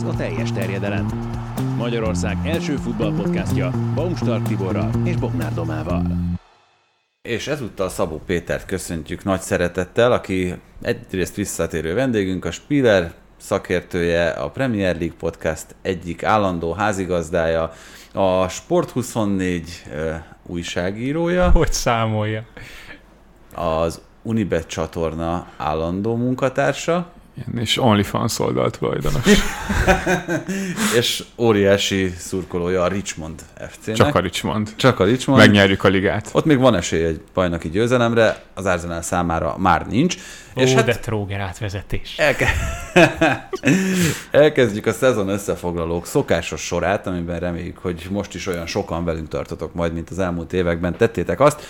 Ez a teljes terjedelem. Magyarország első futballpodcastja Baumstark Tiborral és Bognár Domával. És ezúttal Szabó Pétert köszöntjük nagy szeretettel, aki egyrészt visszatérő vendégünk, a Spiller szakértője, a Premier League Podcast egyik állandó házigazdája, a Sport24 újságírója. Hogy számolja? Az Unibet csatorna állandó munkatársa. És OnlyFans oldalt tulajdonos. és óriási szurkolója a Richmond FC-nek. Csak a Richmond. Csak a Richmond. Megnyerjük a ligát. Ott még van esély egy bajnoki győzelemre, az Arsenal számára már nincs. Ó, és hát de tróger átvezetés. Elke... Elkezdjük a szezon összefoglalók szokásos sorát, amiben reméljük, hogy most is olyan sokan velünk tartotok majd, mint az elmúlt években tettétek azt.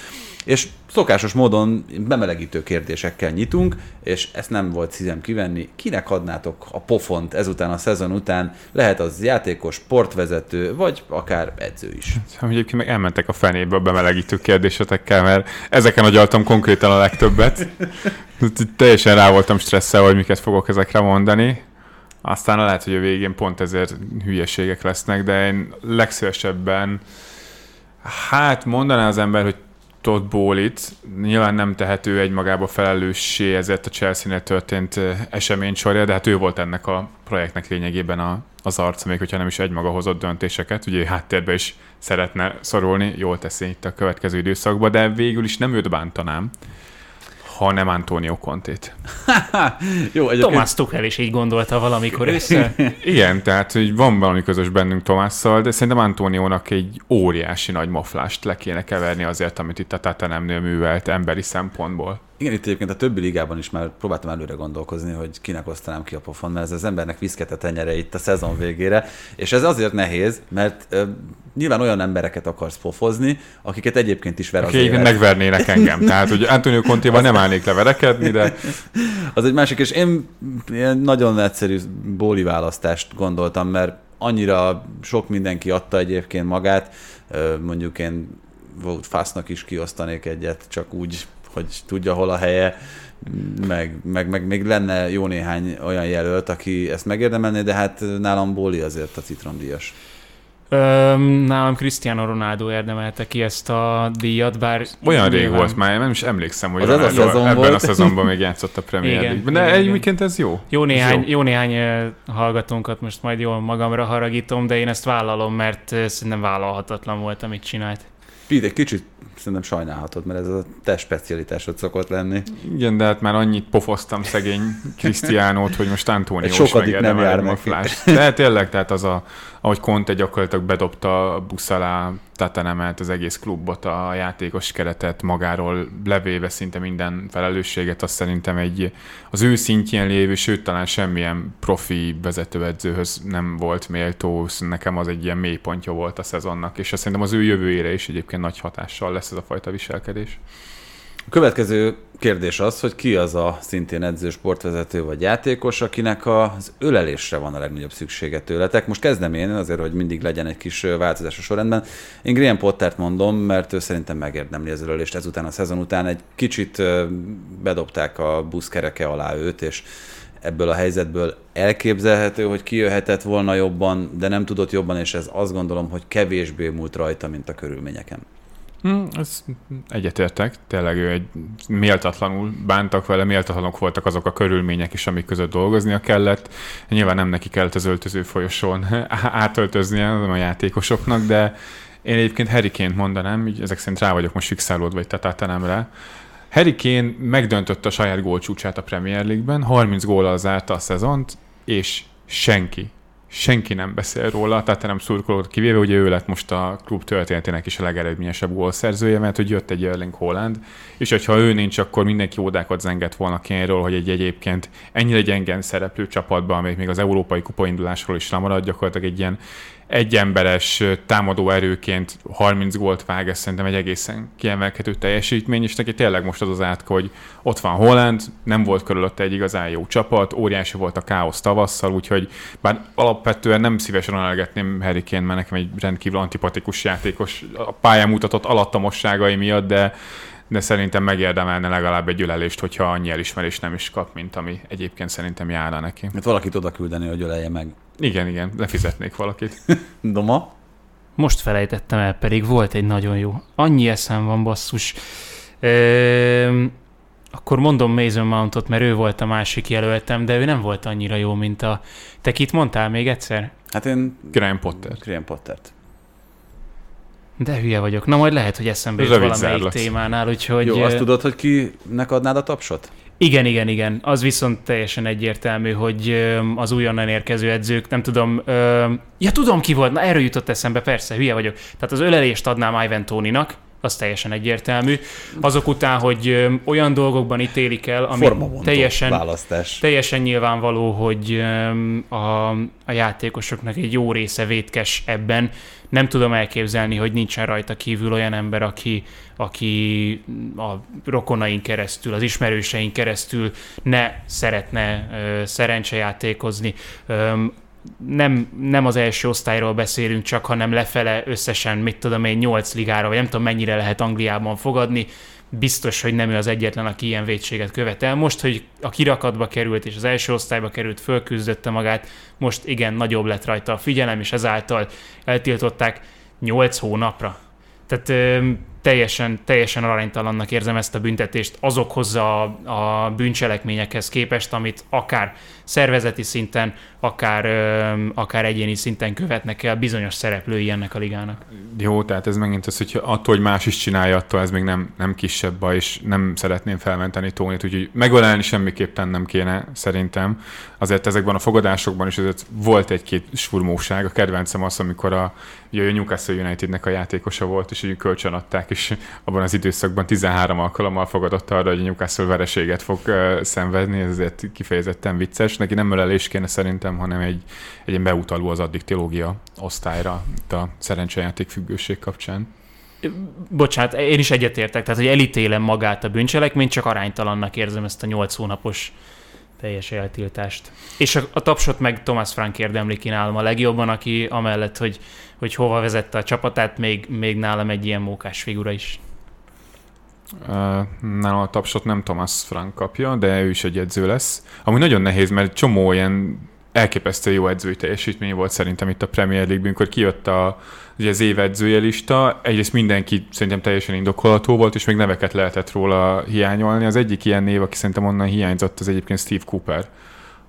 És szokásos módon bemelegítő kérdésekkel nyitunk, és ezt nem volt szívem kivenni. Kinek adnátok a pofont ezután a szezon után? Lehet az játékos, sportvezető, vagy akár edző is. Hát, egyébként meg elmentek a fenébe a bemelegítő kérdésetekkel, mert ezeken agyaltam konkrétan a legtöbbet. Teljesen rá voltam stresszel, hogy miket fogok ezekre mondani. Aztán lehet, hogy a végén pont ezért hülyeségek lesznek, de én legszívesebben hát mondaná az ember, hogy Todd Bowlit. Nyilván nem tehető egymagába felelőssé ezért a Chelsea-nél történt esemény sorja, de hát ő volt ennek a projektnek lényegében a, az arca, még hogyha nem is egymaga hozott döntéseket. Ugye háttérbe is szeretne szorulni, jól teszi itt a következő időszakban, de végül is nem őt bántanám hanem Antonio Contét. Jó, egyébként... Tomás Tuchel is így gondolta valamikor össze. Igen, tehát hogy van valami közös bennünk Tomásszal, de szerintem Antóniónak egy óriási nagy maflást le kéne keverni azért, amit itt a Tatanemnél művelt emberi szempontból. Igen, itt egyébként a többi ligában is már próbáltam előre gondolkozni, hogy kinek osztanám ki a pofon, mert ez az embernek viszket a tenyere itt a szezon végére, és ez azért nehéz, mert uh, nyilván olyan embereket akarsz pofozni, akiket egyébként is ver az Aki élet. megvernének engem, tehát hogy Antonio Contéval nem állnék le verekedni, de... Az egy másik, és én ilyen nagyon egyszerű bóli választást gondoltam, mert annyira sok mindenki adta egyébként magát, mondjuk én volt fásznak is kiosztanék egyet, csak úgy hogy tudja, hol a helye, meg, meg, meg még lenne jó néhány olyan jelölt, aki ezt megérdemelné, de hát nálam Bóli azért a citromdíjas. Öm, nálam Cristiano Ronaldo érdemelte ki ezt a díjat, bár... Olyan rég nyilván... volt már, nem is emlékszem, hogy Ronaldo a szezon ebben volt. a szezonban még játszott a Premier League-ben. De egyébként ez jó. Jó néhány, jó. jó néhány hallgatónkat most majd jól magamra haragítom, de én ezt vállalom, mert szerintem vállalhatatlan volt, amit csinált. Pete, egy kicsit szerintem sajnálhatod, mert ez a te specialitásod szokott lenni. Igen, de hát már annyit pofoztam szegény Krisztiánót, hogy most Antónió is sokadik nem jár flash. De tényleg, tehát az a, ahogy Conte gyakorlatilag bedobta a busz alá Tatanemet, az egész klubot, a játékos keretet magáról levéve szinte minden felelősséget, azt szerintem egy az ő szintjén lévő, sőt talán semmilyen profi vezetőedzőhöz nem volt méltó, nekem az egy ilyen mélypontja volt a szezonnak, és azt szerintem az ő jövőjére is egyébként nagy hatással lesz ez a fajta viselkedés. A következő kérdés az, hogy ki az a szintén edző, sportvezető vagy játékos, akinek az ölelésre van a legnagyobb szüksége tőletek. Most kezdem én, azért, hogy mindig legyen egy kis változás a sorrendben. Én Graham Pottert mondom, mert ő szerintem megérdemli az ölelést ezután a szezon után. Egy kicsit bedobták a buszkereke alá őt, és ebből a helyzetből elképzelhető, hogy kijöhetett volna jobban, de nem tudott jobban, és ez azt gondolom, hogy kevésbé múlt rajta, mint a körülményeken. Hmm, ez egyetértek, tényleg ő egy méltatlanul bántak vele, méltatlanok voltak azok a körülmények is, amik között dolgoznia kellett. Nyilván nem neki kellett az öltöző folyosón átöltöznie a játékosoknak, de én egyébként Harry mondanám, így ezek szerint rá vagyok most fixálódva egy rá. Harry Kane megdöntötte a saját gólcsúcsát a Premier League-ben, 30 góllal zárta a szezont, és senki senki nem beszél róla, tehát nem szurkolót kivéve, ugye ő lett most a klub történetének is a legeredményesebb gólszerzője, mert hogy jött egy Erling Holland, és hogyha ő nincs, akkor mindenki ódákat zenget volna Kénről, hogy egy egyébként ennyire gyengen szereplő csapatban, amelyik még az európai kupaindulásról is lemarad, gyakorlatilag egy ilyen egyemberes támadó erőként 30 gólt vág, ez szerintem egy egészen kiemelkedő teljesítmény, és neki tényleg most az az átka, hogy ott van Holland, nem volt körülötte egy igazán jó csapat, óriási volt a káosz tavasszal, úgyhogy bár alapvetően nem szívesen anelgetném Harry Kane, mert nekem egy rendkívül antipatikus játékos a pályán mutatott alattamosságai miatt, de de szerintem megérdemelne legalább egy ülelést, hogyha annyi elismerést nem is kap, mint ami egyébként szerintem járna neki. Hát valakit oda küldeni, hogy ölelje meg. Igen, igen, lefizetnék valakit. Doma? Most felejtettem el, pedig volt egy nagyon jó. Annyi eszem van, basszus. Ö, akkor mondom Mason Mountot, mert ő volt a másik jelöltem, de ő nem volt annyira jó, mint a... Te kit mondtál még egyszer? Hát én Graham Potter. Graham Pottert. De hülye vagyok. Na majd lehet, hogy eszembe jut valamelyik zárlat. témánál, úgyhogy... Jó, azt tudod, hogy kinek adnád a tapsot? Igen, igen, igen. Az viszont teljesen egyértelmű, hogy az újonnan érkező edzők, nem tudom, ö, ja tudom ki volt, na erről jutott eszembe, persze, hülye vagyok. Tehát az ölelést adnám Ivan Tóninak, az teljesen egyértelmű. Azok után, hogy olyan dolgokban ítélik el, ami teljesen, választás. teljesen nyilvánvaló, hogy a, a játékosoknak egy jó része vétkes ebben. Nem tudom elképzelni, hogy nincsen rajta kívül olyan ember, aki, aki a rokonain keresztül, az ismerősein keresztül ne szeretne szerencsejátékozni. Nem, nem az első osztályról beszélünk csak, hanem lefele összesen, mit tudom én, 8 ligára, vagy nem tudom mennyire lehet Angliában fogadni. Biztos, hogy nem ő az egyetlen, aki ilyen vétséget követel. Most, hogy a kirakatba került és az első osztályba került, fölküzdötte magát, most igen, nagyobb lett rajta a figyelem, és ezáltal eltiltották 8 hónapra. Tehát teljesen, teljesen aránytalannak érzem ezt a büntetést azokhoz a, a bűncselekményekhez képest, amit akár szervezeti szinten, akár, akár egyéni szinten követnek el bizonyos szereplői ennek a ligának. Jó, tehát ez megint az, hogy attól, hogy más is csinálja, attól ez még nem, nem kisebb baj, és nem szeretném felmenteni Tónit, úgyhogy megölelni semmiképpen nem kéne szerintem. Azért ezekben a fogadásokban is azért volt egy-két surmóság. A kedvencem az, amikor a, ugye a Newcastle Unitednek a játékosa volt, és így kölcsön adták, és abban az időszakban 13 alkalommal fogadott arra, hogy a Newcastle vereséget fog szenvedni, ez azért kifejezetten vicces. Neki nem ölelés kéne szerintem, hanem egy, egy ilyen beutaló az addiktilógia osztályra itt a szerencsejáték függőség kapcsán. Bocsánat, én is egyetértek, tehát hogy elítélem magát a bűncselekményt, csak aránytalannak érzem ezt a 8 hónapos teljes eltiltást. És a, a tapsot meg Thomas Frank érdemli ki a legjobban, aki amellett, hogy, hogy hova vezette a csapatát, még, még nálam egy ilyen mókás figura is. Uh, nálam a tapsot nem Thomas Frank kapja, de ő is egy edző lesz. Ami nagyon nehéz, mert csomó ilyen elképesztő jó edzői teljesítmény volt szerintem itt a Premier League-ben, amikor kijött a, ugye az év edzője lista. Egyrészt mindenki szerintem teljesen indokolható volt, és még neveket lehetett róla hiányolni. Az egyik ilyen név, aki szerintem onnan hiányzott, az egyébként Steve Cooper,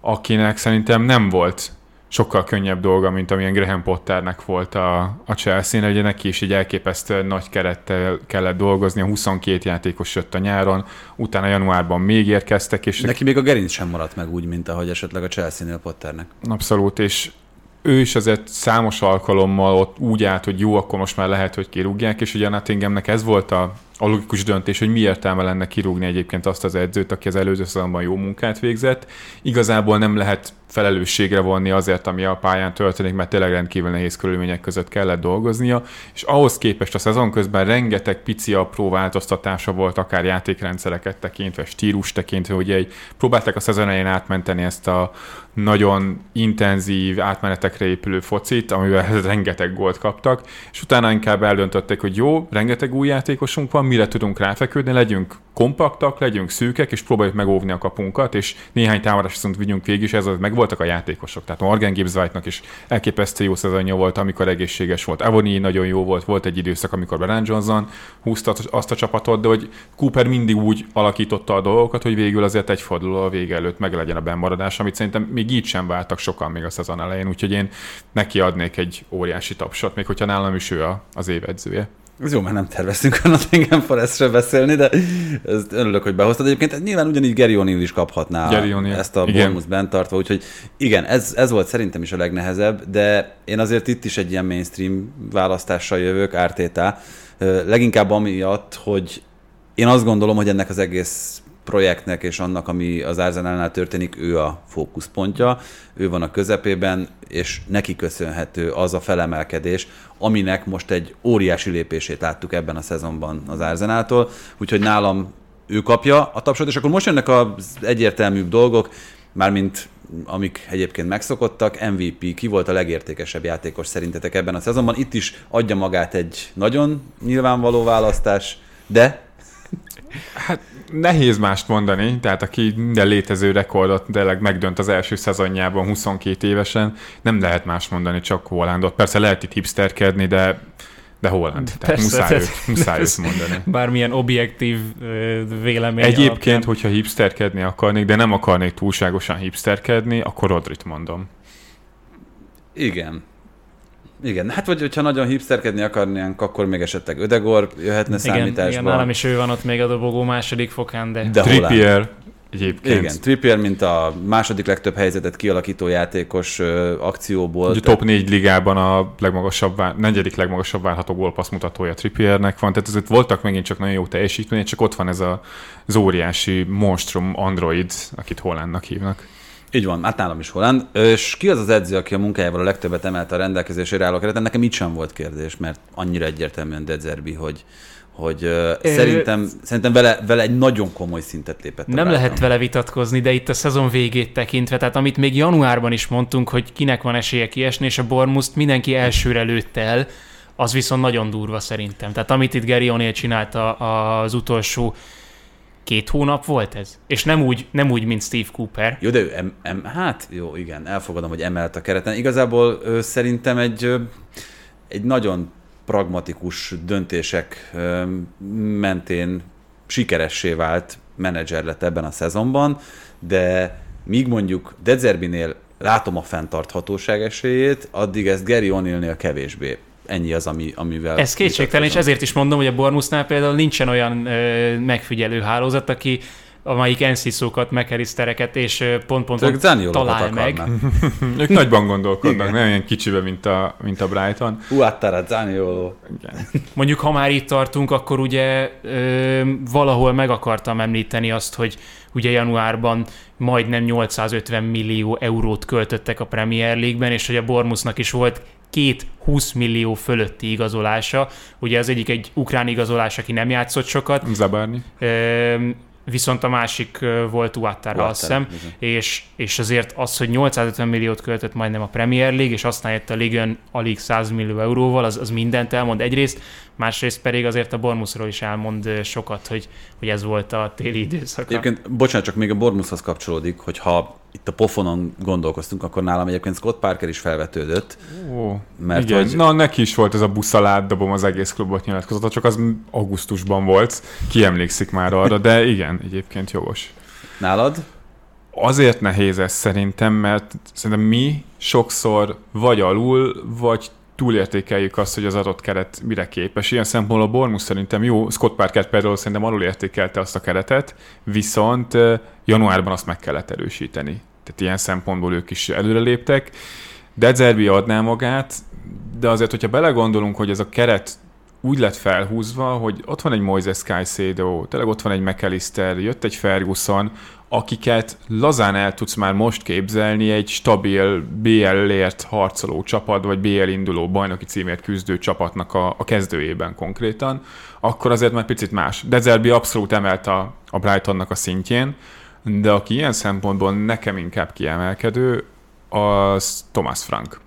akinek szerintem nem volt sokkal könnyebb dolga, mint amilyen Graham Potternek volt a, a Chelsea-nél. Ugye neki is egy elképesztő nagy kerettel kellett dolgozni, a 22 játékos jött a nyáron, utána januárban még érkeztek, és Neki még a gerinc sem maradt meg úgy, mint ahogy esetleg a Chelsea-nél Potternek. Abszolút, és ő is azért számos alkalommal ott úgy állt, hogy jó, akkor most már lehet, hogy kirúgják, és ugye Nottinghamnek ez volt a, a logikus döntés, hogy mi értelme lenne kirúgni egyébként azt az edzőt, aki az előző szezonban jó munkát végzett. Igazából nem lehet felelősségre vonni azért, ami a pályán történik, mert tényleg rendkívül nehéz körülmények között kellett dolgoznia, és ahhoz képest a szezon közben rengeteg pici apró változtatása volt, akár játékrendszereket tekintve, stílus tekintve, ugye egy, próbálták a szezon elején átmenteni ezt a nagyon intenzív átmenetekre épülő focit, amivel rengeteg gólt kaptak, és utána inkább eldöntötték, hogy jó, rengeteg új játékosunk van, mire tudunk ráfeküdni, legyünk kompaktak, legyünk szűkek, és próbáljuk megóvni a kapunkat, és néhány támadás viszont vigyünk végig, és ez az meg voltak a játékosok. Tehát Morgan Gibbs White-nak is elképesztő jó szezonja volt, amikor egészséges volt. Evony nagyon jó volt, volt egy időszak, amikor Brian Johnson húzta azt a csapatot, de hogy Cooper mindig úgy alakította a dolgokat, hogy végül azért egy forduló a vége előtt meg legyen a bennmaradás, amit szerintem még így sem váltak sokan még a szezon elején, úgyhogy én neki adnék egy óriási tapsot, még hogyha nálam is ő az évedzője. Ez jó, mert nem terveztünk a Nottingham Forestre beszélni, de ezt örülök, hogy behoztad. Egyébként nyilván ugyanígy Gary O'Neill is kaphatná Gary O'Neill. ezt a. Bournemouth bent tartva, úgyhogy igen, ez, ez volt szerintem is a legnehezebb, de én azért itt is egy ilyen mainstream választással jövök, Ártétá. Leginkább amiatt, hogy én azt gondolom, hogy ennek az egész projektnek és annak, ami az Arsenalnál történik, ő a fókuszpontja, ő van a közepében, és neki köszönhető az a felemelkedés, aminek most egy óriási lépését láttuk ebben a szezonban az Arsenaltól, úgyhogy nálam ő kapja a tapsot, és akkor most jönnek az egyértelműbb dolgok, mármint amik egyébként megszokottak, MVP, ki volt a legértékesebb játékos szerintetek ebben a szezonban? Itt is adja magát egy nagyon nyilvánvaló választás, de Hát nehéz mást mondani, tehát aki minden létező rekordot tényleg megdönt az első szezonjában 22 évesen, nem lehet más mondani, csak Hollandot. Persze lehet itt hipsterkedni, de de Holland. Tehát Persze, muszáj, tehát- őt, muszáj őt mondani. Bármilyen objektív vélemény Egyébként, alapján. hogyha hipsterkedni akarnék, de nem akarnék túlságosan hipsterkedni, akkor Rodrit mondom. igen. Igen, hát vagy hogyha nagyon hipsterkedni akarnánk, akkor még esetleg Ödegor jöhetne igen, számításba. igen, nálam is ő van ott még a dobogó második fokán, de, De. Trippier egyébként. Igen, Trippier, mint a második legtöbb helyzetet kialakító játékos ö, akcióból. Ugye top 4 ligában a legmagasabb, negyedik legmagasabb várható gólpassz mutatója Trippiernek van, tehát ezért voltak megint csak nagyon jó teljesítmények, csak ott van ez a, az óriási monstrum android, akit Hollandnak hívnak. Így van, hát nálam is Holland. És ki az az edző, aki a munkájával a legtöbbet emelte a rendelkezésére álló kereten? Nekem itt sem volt kérdés, mert annyira egyértelműen Dezerbi, hogy, hogy ö, szerintem, szerintem vele, vele egy nagyon komoly szintet lépett. nem Brighton. lehet vele vitatkozni, de itt a szezon végét tekintve, tehát amit még januárban is mondtunk, hogy kinek van esélye kiesni, és a Bournemouth mindenki elsőre lőtte el, az viszont nagyon durva szerintem. Tehát amit itt Gary O'Neill csinálta az utolsó két hónap volt ez? És nem úgy, nem úgy mint Steve Cooper. Jó, de ő em, em, hát jó, igen, elfogadom, hogy emelt a kereten. Igazából ö, szerintem egy, egy nagyon pragmatikus döntések mentén sikeressé vált menedzser lett ebben a szezonban, de míg mondjuk Dezerbinél látom a fenntarthatóság esélyét, addig ezt Gary O'Neillnél kevésbé. Ennyi az, ami, amivel... Ez kétségtelen, és ezért is mondom, hogy a Bournemouthnál például nincsen olyan ö, megfigyelő hálózat, aki amelyik enciszókat, mekerisztereket és pont-pont talál meg. Ők nagyban gondolkodnak, nem ilyen kicsibe, mint a, mint a Brighton. Uattara Zanioló. Igen. Mondjuk, ha már itt tartunk, akkor ugye ö, valahol meg akartam említeni azt, hogy ugye januárban majdnem 850 millió eurót költöttek a Premier League-ben, és hogy a Bournemouthnak is volt két 20 millió fölötti igazolása. Ugye az egyik egy ukrán igazolás, aki nem játszott sokat, Zabárni. Viszont a másik volt Uattara, azt hiszem, és, és azért az, hogy 850 milliót költött majdnem a Premier League, és aztán jött a Ligon alig 100 millió euróval, az, az mindent elmond egyrészt, másrészt pedig azért a Bournemouthról is elmond sokat, hogy, hogy ez volt a téli időszak. Egyébként, bocsánat, csak még a Bournemouthhoz kapcsolódik, hogy ha itt a pofonon gondolkoztunk, akkor nálam egyébként Scott Parker is felvetődött. Ó, Mert igen, hogy... na neki is volt ez a buszalát dobom az egész klubot nyilatkozata, csak az augusztusban volt, ki emlékszik már arra, de igen, egyébként jogos. Nálad? Azért nehéz ez szerintem, mert szerintem mi sokszor vagy alul, vagy túlértékeljük azt, hogy az adott keret mire képes. Ilyen szempontból a Bournemouth szerintem jó, Scott Parker például szerintem alul értékelte azt a keretet, viszont januárban azt meg kellett erősíteni. Tehát ilyen szempontból ők is előreléptek. De adná magát, de azért, hogyha belegondolunk, hogy ez a keret úgy lett felhúzva, hogy ott van egy Moises Caicedo, tényleg ott van egy McAllister, jött egy Ferguson, akiket lazán el tudsz már most képzelni egy stabil BL-ért harcoló csapat, vagy BL induló bajnoki címért küzdő csapatnak a, a kezdőjében konkrétan, akkor azért már picit más. De Zerbi abszolút emelt a, a Brightonnak a szintjén, de aki ilyen szempontból nekem inkább kiemelkedő, az Thomas Frank.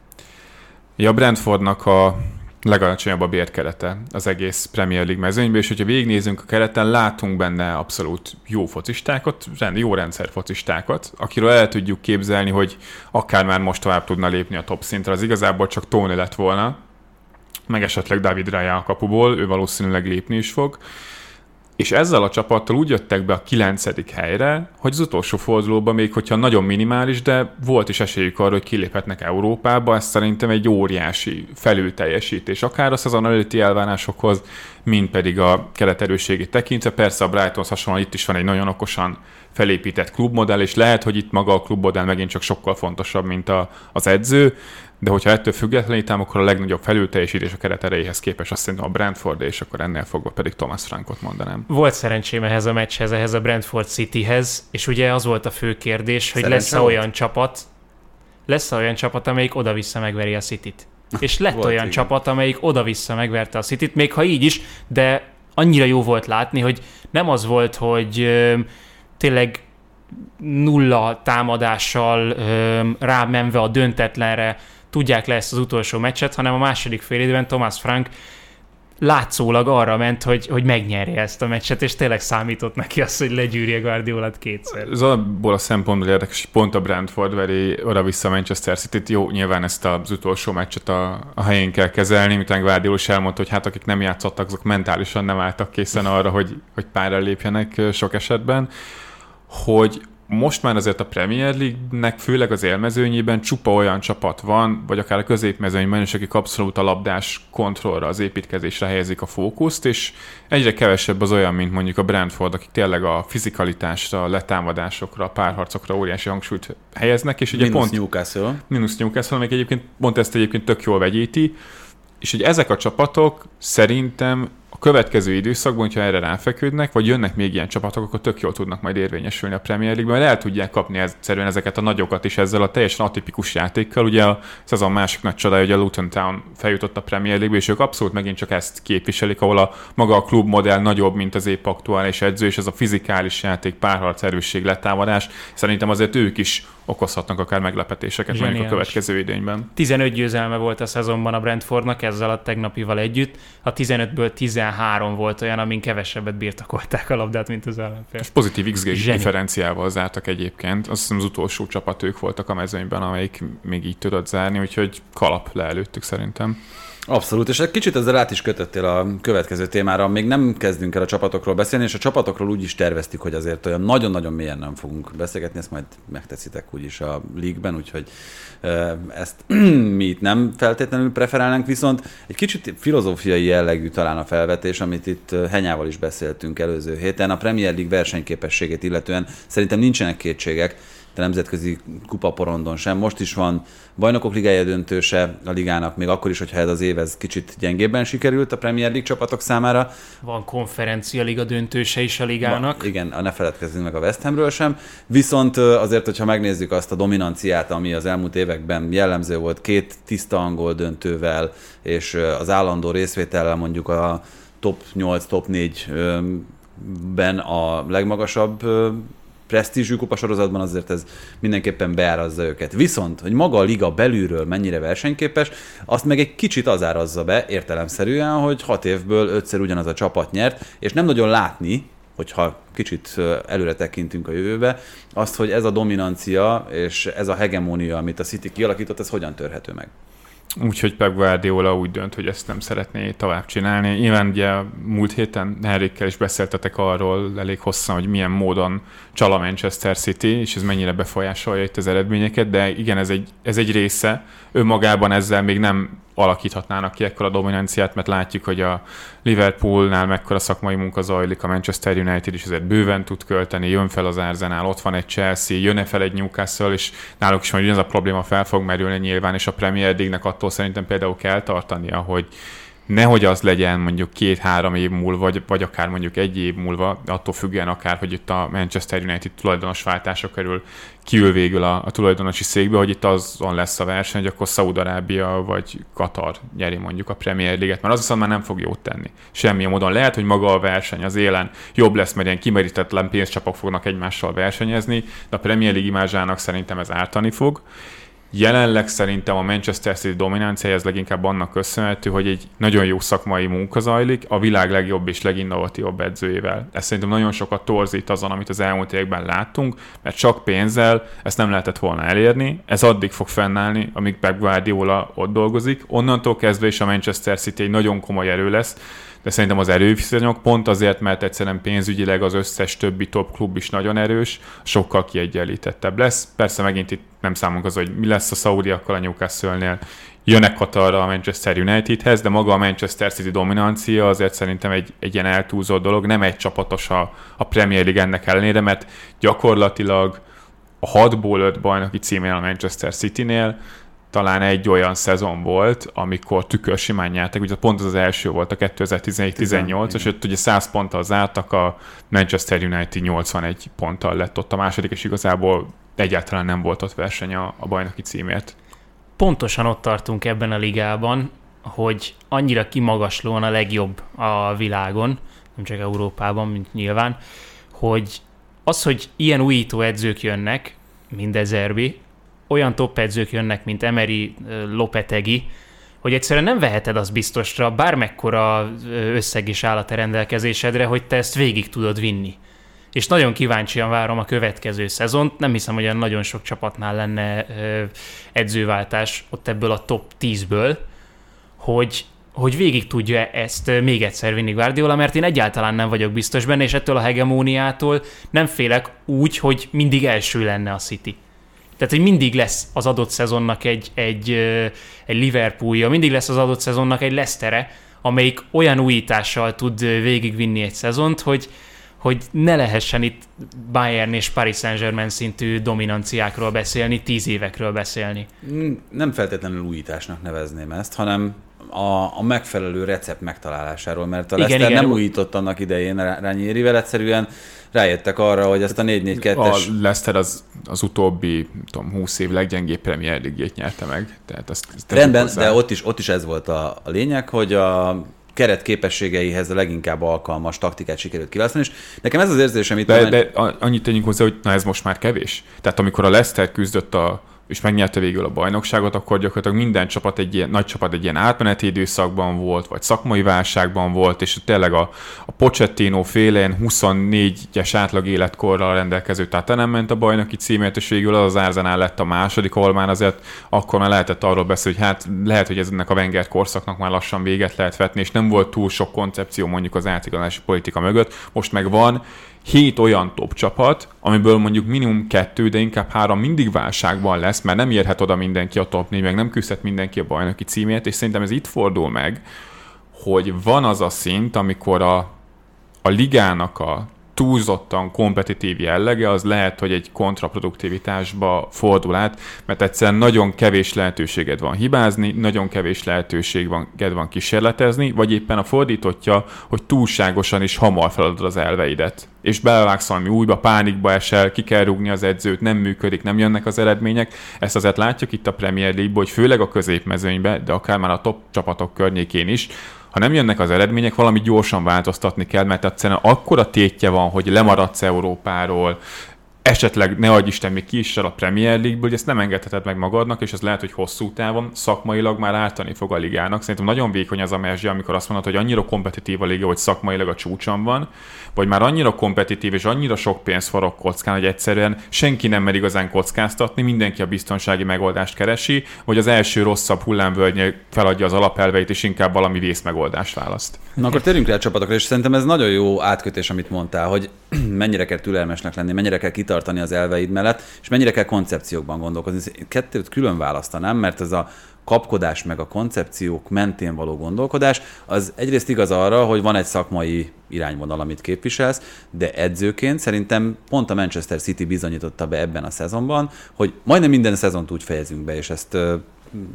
Ja, Brentfordnak a legalacsonyabb a bérkerete az egész Premier League mezőnyben, és hogyha végignézünk a kereten, látunk benne abszolút jó focistákat, rend- jó rendszer focistákat, akiről el tudjuk képzelni, hogy akár már most tovább tudna lépni a top szintre, az igazából csak Tony lett volna, meg esetleg David Raya a kapuból, ő valószínűleg lépni is fog. És ezzel a csapattal úgy jöttek be a kilencedik helyre, hogy az utolsó fordulóban még hogyha nagyon minimális, de volt is esélyük arra, hogy kiléphetnek Európába, ez szerintem egy óriási felülteljesítés, akár a szezon előtti elvárásokhoz, mint pedig a kelet erősségét tekintve. Persze a Brightonhoz hasonlóan itt is van egy nagyon okosan felépített klubmodell, és lehet, hogy itt maga a klubmodell megint csak sokkal fontosabb, mint a, az edző, de hogyha ettől függetlenítám, akkor a legnagyobb felülteljesítés a keret erejéhez képest azt szerintem a Brentford, és akkor ennél fogva pedig Thomas Frankot mondanám. Volt szerencsém ehhez a meccshez, ehhez a Brentford Cityhez, és ugye az volt a fő kérdés, hogy lesz-e volt? olyan csapat, lesz olyan csapat, amelyik oda-vissza megveri a City-t. És lett Volt, olyan igen. csapat, amelyik oda-vissza megverte a City-t, még ha így is, de annyira jó volt látni, hogy nem az volt, hogy ö, tényleg nulla támadással ö, rámenve a döntetlenre tudják le ezt az utolsó meccset, hanem a második fél időben Thomas Frank látszólag arra ment, hogy, hogy megnyerje ezt a meccset, és tényleg számított neki az, hogy legyűrje Guardiolát kétszer. Ez abból a szempontból érdekes, hogy pont a Brentford veri oda-vissza Manchester city Jó, nyilván ezt az utolsó meccset a, a helyén kell kezelni, miután Guardiola is elmondta, hogy hát akik nem játszottak, azok mentálisan nem álltak készen arra, hogy, hogy pályára lépjenek sok esetben, hogy most már azért a Premier League-nek főleg az élmezőnyében csupa olyan csapat van, vagy akár a középmezőnyben is, akik abszolút a labdás kontrollra, az építkezésre helyezik a fókuszt, és egyre kevesebb az olyan, mint mondjuk a Brentford, akik tényleg a fizikalitásra, a letámadásokra, a párharcokra óriási hangsúlyt helyeznek, és ugye Minusz pont Newcastle. mínusz Newcastle, amelyik egyébként pont ezt egyébként tök jól vegyíti, és hogy ezek a csapatok szerintem következő időszakban, hogyha erre ráfeküdnek, vagy jönnek még ilyen csapatok, akkor tök jól tudnak majd érvényesülni a Premier League-ben, mert el tudják kapni egyszerűen ezeket a nagyokat is ezzel a teljesen atipikus játékkal. Ugye a szezon másik nagy csodája, hogy a Luton Town feljutott a Premier League-be, és ők abszolút megint csak ezt képviselik, ahol a maga a klubmodell nagyobb, mint az épp aktuális edző, és ez a fizikális játék, párharc, erősség, letámadás. Szerintem azért ők is okozhatnak akár meglepetéseket mondjuk a Zseniális. következő idényben. 15 győzelme volt a szezonban a Brentfordnak ezzel a tegnapival együtt. A 15-ből 13 volt olyan, amin kevesebbet birtokolták a labdát, mint az ellenfél. És pozitív XG Zseni. differenciával zártak egyébként. Azt hiszem az utolsó csapat ők voltak a mezőnyben, amelyik még így tudott zárni, úgyhogy kalap le előttük szerintem. Abszolút, és egy kicsit ezzel át is kötöttél a következő témára. Még nem kezdünk el a csapatokról beszélni, és a csapatokról úgy is terveztük, hogy azért olyan nagyon-nagyon mélyen nem fogunk beszélgetni, ezt majd megteszitek úgyis a league-ben, úgyhogy ezt mi itt nem feltétlenül preferálnánk, viszont egy kicsit filozófiai jellegű talán a felvetés, amit itt Henyával is beszéltünk előző héten. A Premier League versenyképességét illetően szerintem nincsenek kétségek, de nemzetközi kupaporondon sem. Most is van bajnokok ligája döntőse a ligának, még akkor is, hogyha ez az év ez kicsit gyengébben sikerült a Premier League csapatok számára. Van konferencia liga döntőse is a ligának. Ma, igen, ne feledkezzünk meg a West Hamről sem. Viszont azért, hogyha megnézzük azt a dominanciát, ami az elmúlt években jellemző volt, két tiszta angol döntővel, és az állandó részvétellel mondjuk a top 8, top 4 ö, ben a legmagasabb presztízsű kupasorozatban azért ez mindenképpen beárazza őket. Viszont, hogy maga a liga belülről mennyire versenyképes, azt meg egy kicsit az árazza be értelemszerűen, hogy hat évből ötször ugyanaz a csapat nyert, és nem nagyon látni, hogyha kicsit előre tekintünk a jövőbe, azt, hogy ez a dominancia és ez a hegemónia, amit a City kialakított, ez hogyan törhető meg. Úgyhogy Pep Guardiola úgy dönt, hogy ezt nem szeretné tovább csinálni. Nyilván ugye múlt héten Henrikkel is beszéltetek arról elég hosszan, hogy milyen módon csal a Manchester City, és ez mennyire befolyásolja itt az eredményeket, de igen, ez egy, ez egy része. Önmagában ezzel még nem alakíthatnának ki ekkora dominanciát, mert látjuk, hogy a Liverpoolnál mekkora szakmai munka zajlik, a Manchester United is azért bőven tud költeni, jön fel az Arsenal, ott van egy Chelsea, jön fel egy Newcastle, és náluk is majd ez a probléma fel fog merülni nyilván, és a Premier League-nek attól szerintem például kell tartania, hogy nehogy az legyen mondjuk két-három év múlva, vagy, vagy akár mondjuk egy év múlva, attól függően akár, hogy itt a Manchester United tulajdonos váltása kerül kiül végül a, a tulajdonosi székbe, hogy itt azon lesz a verseny, hogy akkor Szaúd-Arábia vagy Katar nyeri mondjuk a Premier League-et, mert az viszont már nem fog jót tenni. Semmilyen módon. Lehet, hogy maga a verseny az élen jobb lesz, mert ilyen kimerítetlen pénzcsapok fognak egymással versenyezni, de a Premier League imázsának szerintem ez ártani fog. Jelenleg szerintem a Manchester City dominanciája ez leginkább annak köszönhető, hogy egy nagyon jó szakmai munka zajlik, a világ legjobb és leginnovatívabb edzőjével. Ez szerintem nagyon sokat torzít azon, amit az elmúlt években láttunk, mert csak pénzzel ezt nem lehetett volna elérni, ez addig fog fennállni, amíg Pep Guardiola ott dolgozik. Onnantól kezdve is a Manchester City egy nagyon komoly erő lesz, de szerintem az erőviszonyok pont azért, mert egyszerűen pénzügyileg az összes többi top klub is nagyon erős, sokkal kiegyenlítettebb lesz. Persze megint itt nem számunk az, hogy mi lesz a Saudiakkal a Newcastle-nél, jönnek Katarra a Manchester Unitedhez, de maga a Manchester City dominancia azért szerintem egy, egy ilyen eltúlzott dolog, nem egy csapatos a, a Premier League ennek ellenére, mert gyakorlatilag a 6-ból 5 bajnoki címél a Manchester City-nél talán egy olyan szezon volt, amikor tükörsimán nyertek, ugye pont az az első volt a 2017-18, és ott ugye 100 ponttal zártak, a Manchester United 81 ponttal lett ott a második, és igazából egyáltalán nem volt ott verseny a, a bajnoki címért. Pontosan ott tartunk ebben a ligában, hogy annyira kimagaslóan a legjobb a világon, nem csak Európában, mint nyilván, hogy az, hogy ilyen újító edzők jönnek, mint Ezerbi, olyan top edzők jönnek, mint Emery Lopetegi, hogy egyszerűen nem veheted az biztosra, bármekkora összeg is áll a te rendelkezésedre, hogy te ezt végig tudod vinni. És nagyon kíváncsian várom a következő szezont. Nem hiszem, hogy olyan nagyon sok csapatnál lenne edzőváltás ott ebből a top 10-ből, hogy, hogy végig tudja ezt még egyszer vinni Guardiola, mert én egyáltalán nem vagyok biztos benne, és ettől a hegemóniától nem félek úgy, hogy mindig első lenne a City. Tehát, hogy mindig lesz az adott szezonnak egy, egy, egy Liverpoolja, mindig lesz az adott szezonnak egy Lesztere, amelyik olyan újítással tud végigvinni egy szezont, hogy, hogy ne lehessen itt Bayern és Paris Saint-Germain szintű dominanciákról beszélni, tíz évekről beszélni. Nem feltétlenül újításnak nevezném ezt, hanem a, a megfelelő recept megtalálásáról, mert a Leicester nem újított annak idején Rányérivel, egyszerűen rájöttek arra, hogy ezt a 4-4-2-es... A Leicester az, az utóbbi tudom, 20 év leggyengébb Premier league nyerte meg. Tehát azt, azt Rendben, hozzá. de ott is, ott is ez volt a, a lényeg, hogy a keret képességeihez a leginkább alkalmas taktikát sikerült kiválasztani, és nekem ez az érzésem itt... De, van, de annyit tegyünk hozzá, hogy na ez most már kevés. Tehát amikor a Leicester küzdött a és megnyerte végül a bajnokságot, akkor gyakorlatilag minden csapat egy ilyen, nagy csapat egy ilyen átmeneti időszakban volt, vagy szakmai válságban volt, és tényleg a, a Pochettino félén 24-es átlag életkorral rendelkező tehát nem ment a bajnoki címért, és végül az az Arsenal lett a második, ahol már azért akkor már lehetett arról beszélni, hogy hát lehet, hogy ennek a Wenger korszaknak már lassan véget lehet vetni, és nem volt túl sok koncepció mondjuk az átigazolási politika mögött, most meg van, hét olyan top csapat, amiből mondjuk minimum kettő, de inkább három mindig válságban lesz, mert nem érhet oda mindenki a top 4, meg nem küzdhet mindenki a bajnoki címért, és szerintem ez itt fordul meg, hogy van az a szint, amikor a, a ligának a túlzottan kompetitív jellege, az lehet, hogy egy kontraproduktivitásba fordul át, mert egyszerűen nagyon kevés lehetőséged van hibázni, nagyon kevés lehetőség van, kísérletezni, vagy éppen a fordítottja, hogy túlságosan is hamar feladod az elveidet. És belevágsz valami újba, pánikba esel, ki kell rúgni az edzőt, nem működik, nem jönnek az eredmények. Ezt azért látjuk itt a Premier League-ból, hogy főleg a középmezőnybe, de akár már a top csapatok környékén is, ha nem jönnek az eredmények, valami gyorsan változtatni kell, mert egyszerűen akkora tétje van, hogy lemaradsz Európáról, esetleg ne adj Isten még ki is a Premier League-ből, hogy ezt nem engedheted meg magadnak, és ez lehet, hogy hosszú távon szakmailag már ártani fog a ligának. Szerintem nagyon vékony az a merzsi, amikor azt mondod, hogy annyira kompetitív a liga, hogy szakmailag a csúcson van, vagy már annyira kompetitív és annyira sok pénz forog kockán, hogy egyszerűen senki nem mer igazán kockáztatni, mindenki a biztonsági megoldást keresi, vagy az első rosszabb hullámvölgynél feladja az alapelveit, és inkább valami vészmegoldást választ. Na akkor térjünk rá a csapatokra, és szerintem ez nagyon jó átkötés, amit mondtál, hogy mennyire kell türelmesnek lenni, mennyire kell kitartani az elveid mellett, és mennyire kell koncepciókban gondolkozni. Kettőt külön választanám, mert ez a kapkodás meg a koncepciók mentén való gondolkodás, az egyrészt igaz arra, hogy van egy szakmai irányvonal, amit képviselsz, de edzőként szerintem pont a Manchester City bizonyította be ebben a szezonban, hogy majdnem minden szezont úgy fejezünk be, és ezt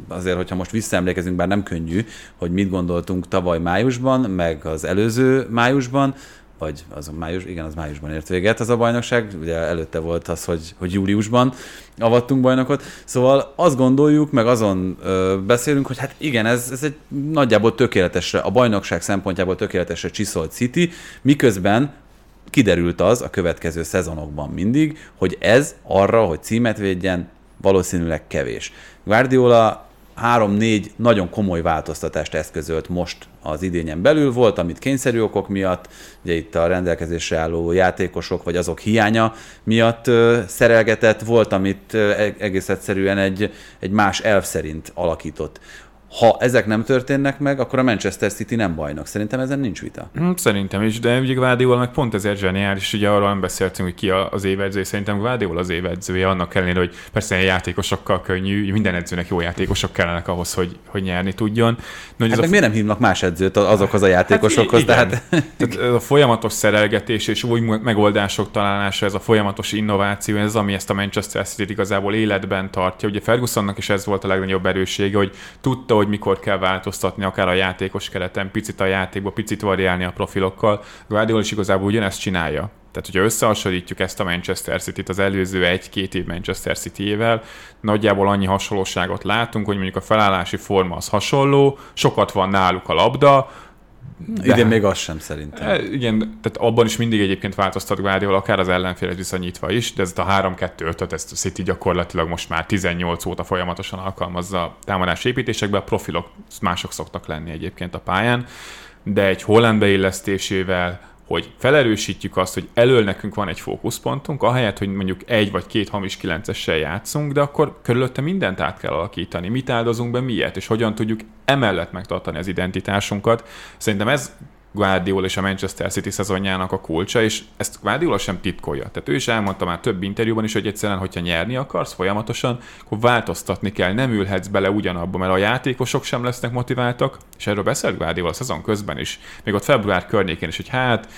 azért, hogyha most visszaemlékezünk, bár nem könnyű, hogy mit gondoltunk tavaly májusban, meg az előző májusban, vagy az május, igen, az májusban ért véget az a bajnokság, ugye előtte volt az, hogy, hogy júliusban avattunk bajnokot, szóval azt gondoljuk, meg azon ö, beszélünk, hogy hát igen, ez, ez egy nagyjából tökéletesre, a bajnokság szempontjából tökéletesre csiszolt City, miközben kiderült az a következő szezonokban mindig, hogy ez arra, hogy címet védjen, valószínűleg kevés. Guardiola három-négy nagyon komoly változtatást eszközölt most az idényen belül. Volt, amit kényszerű okok miatt, ugye itt a rendelkezésre álló játékosok, vagy azok hiánya miatt ö, szerelgetett, volt, amit ö, e-, egész egyszerűen egy, egy más elv szerint alakított. Ha ezek nem történnek meg, akkor a Manchester City nem bajnok. Szerintem ezen nincs vita. Hm, Szerintem is, de ugye Guardiola meg pont ezért zseniális, ugye arról nem beszéltünk, hogy ki a- az évedző, szerintem Guardiola az évedzője, annak ellenére, hogy persze ilyen játékosokkal könnyű, minden edzőnek jó játékosok kellenek ahhoz, hogy, hogy nyerni tudjon. No, hogy Hát meg a miért nem hívnak más edzőt azokhoz a játékosokhoz? Hát, tehát Tehát ez a folyamatos szerelgetés és új megoldások találása, ez a folyamatos innováció, ez az, ami ezt a Manchester City igazából életben tartja. Ugye Fergusonnak is ez volt a legnagyobb erőssége, hogy tudta, hogy mikor kell változtatni, akár a játékos kereten, picit a játékba, picit variálni a profilokkal. Guardiola is igazából ugyanezt csinálja. Tehát, hogyha összehasonlítjuk ezt a Manchester City-t az előző egy-két év Manchester City-ével, nagyjából annyi hasonlóságot látunk, hogy mondjuk a felállási forma az hasonló, sokat van náluk a labda, idén még az sem szerintem. E, igen, tehát abban is mindig egyébként változtat Guardiola, akár az ellenfélet viszonyítva is, de ez a 3-2-5-öt, ezt a City gyakorlatilag most már 18 óta folyamatosan alkalmazza a támadás építésekben, a profilok mások szoktak lenni egyébként a pályán, de egy Holland beillesztésével, hogy felerősítjük azt, hogy elől nekünk van egy fókuszpontunk, ahelyett, hogy mondjuk egy vagy két hamis kilencessel játszunk, de akkor körülötte mindent át kell alakítani. Mit áldozunk be, miért, és hogyan tudjuk emellett megtartani az identitásunkat. Szerintem ez Guardiola és a Manchester City szezonjának a kulcsa, és ezt Guardiola sem titkolja. Tehát ő is elmondta már több interjúban is, hogy egyszerűen, hogyha nyerni akarsz folyamatosan, akkor változtatni kell, nem ülhetsz bele ugyanabba, mert a játékosok sem lesznek motiváltak, és erről beszélt Guardiola a szezon közben is, még ott február környékén is, hogy hát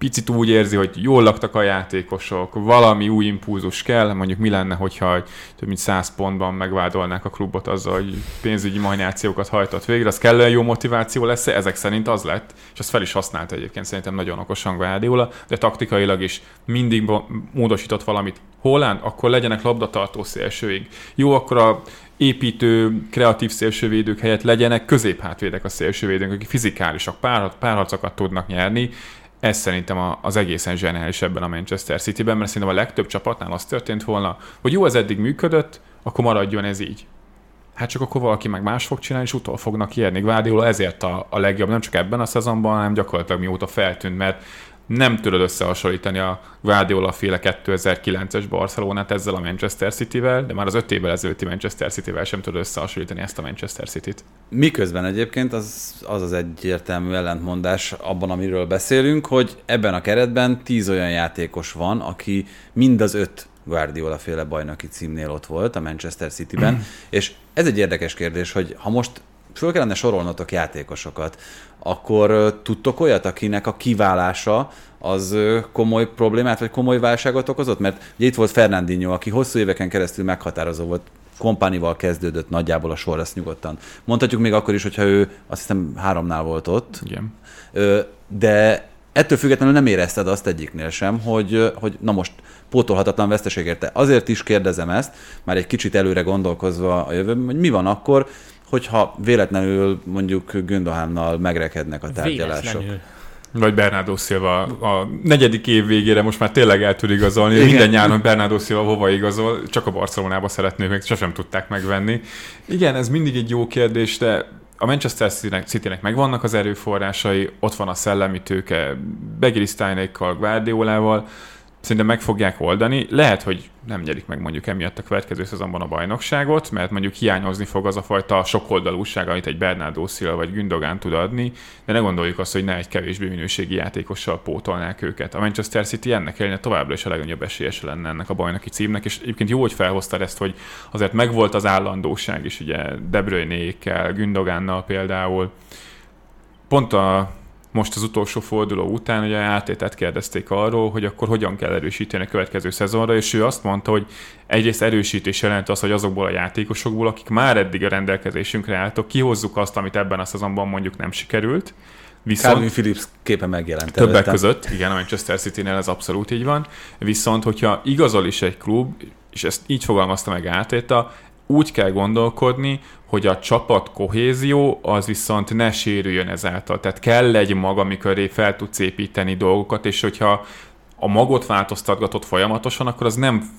picit úgy érzi, hogy jól laktak a játékosok, valami új impulzus kell, mondjuk mi lenne, hogyha több mint 100 pontban megvádolnák a klubot azzal, hogy pénzügyi majnációkat hajtott végre, az kellően jó motiváció lesz? Ezek szerint az lett, és azt fel is használta egyébként szerintem nagyon okosan Guardiola, de taktikailag is mindig módosított valamit. Holland, akkor legyenek labdatartó szélsőig. Jó, akkor a építő, kreatív szélsővédők helyett legyenek középhátvédek a szélsővédők, akik fizikálisak, pár, párharcokat tudnak nyerni, ez szerintem az egészen zseniális ebben a Manchester City-ben, mert szerintem a legtöbb csapatnál az történt volna, hogy jó, ez eddig működött, akkor maradjon ez így. Hát csak akkor valaki meg más fog csinálni, és utol fognak érni. Guardiola ezért a, a legjobb, nem csak ebben a szezonban, hanem gyakorlatilag mióta feltűnt, mert nem tudod összehasonlítani a Guardiola féle 2009-es Barcelonát ezzel a Manchester City-vel, de már az öt évvel ezelőtti Manchester City-vel sem tudod összehasonlítani ezt a Manchester City-t. Miközben egyébként az az, az egyértelmű ellentmondás abban, amiről beszélünk, hogy ebben a keretben tíz olyan játékos van, aki mind az öt Guardiola féle bajnoki címnél ott volt a Manchester City-ben, és ez egy érdekes kérdés, hogy ha most föl kellene sorolnotok játékosokat, akkor tudtok olyat, akinek a kiválása az komoly problémát, vagy komoly válságot okozott? Mert ugye itt volt Fernandinho, aki hosszú éveken keresztül meghatározó volt, kompánival kezdődött nagyjából a sor, ezt nyugodtan. Mondhatjuk még akkor is, hogyha ő azt hiszem háromnál volt ott, Igen. De ettől függetlenül nem érezted azt egyiknél sem, hogy, hogy na most pótolhatatlan veszteség érte. Azért is kérdezem ezt, már egy kicsit előre gondolkozva a jövőben, hogy mi van akkor, hogyha véletlenül mondjuk Gündohánnal megrekednek a tárgyalások. Véletlenül. Vagy Bernardo Silva a negyedik év végére most már tényleg el tud igazolni. Igen. Minden nyáron Bernardo Silva hova igazol, csak a Barcelonába szeretné, még sosem tudták megvenni. Igen, ez mindig egy jó kérdés, de a Manchester City-nek, City-nek megvannak az erőforrásai, ott van a szellemi tőke Begirisztájnékkal, Guardiolával, szerintem meg fogják oldani. Lehet, hogy nem nyerik meg mondjuk emiatt a következő szezonban a bajnokságot, mert mondjuk hiányozni fog az a fajta sokoldalúság, amit egy Bernardo Silva vagy Gündogan tud adni, de ne gondoljuk azt, hogy ne egy kevésbé minőségi játékossal pótolnák őket. A Manchester City ennek ellenére továbbra is a legnagyobb esélyese lenne ennek a bajnoki címnek, és egyébként jó, hogy felhoztad ezt, hogy azért megvolt az állandóság is, ugye De Bruyne-ékkel, Gündogánnal például. Pont a most az utolsó forduló után ugye átétet kérdezték arról, hogy akkor hogyan kell erősíteni a következő szezonra, és ő azt mondta, hogy egyrészt erősítés jelent az, hogy azokból a játékosokból, akik már eddig a rendelkezésünkre álltak, kihozzuk azt, amit ebben a szezonban mondjuk nem sikerült, viszont Calvin Phillips képe megjelent Többek előttem. között, igen, a Manchester City-nél ez abszolút így van. Viszont, hogyha igazol is egy klub, és ezt így fogalmazta meg Átéta, úgy kell gondolkodni, hogy a csapat kohézió az viszont ne sérüljön ezáltal. Tehát kell egy mag, amikor fel tudsz építeni dolgokat, és hogyha a magot változtatgatod folyamatosan, akkor az nem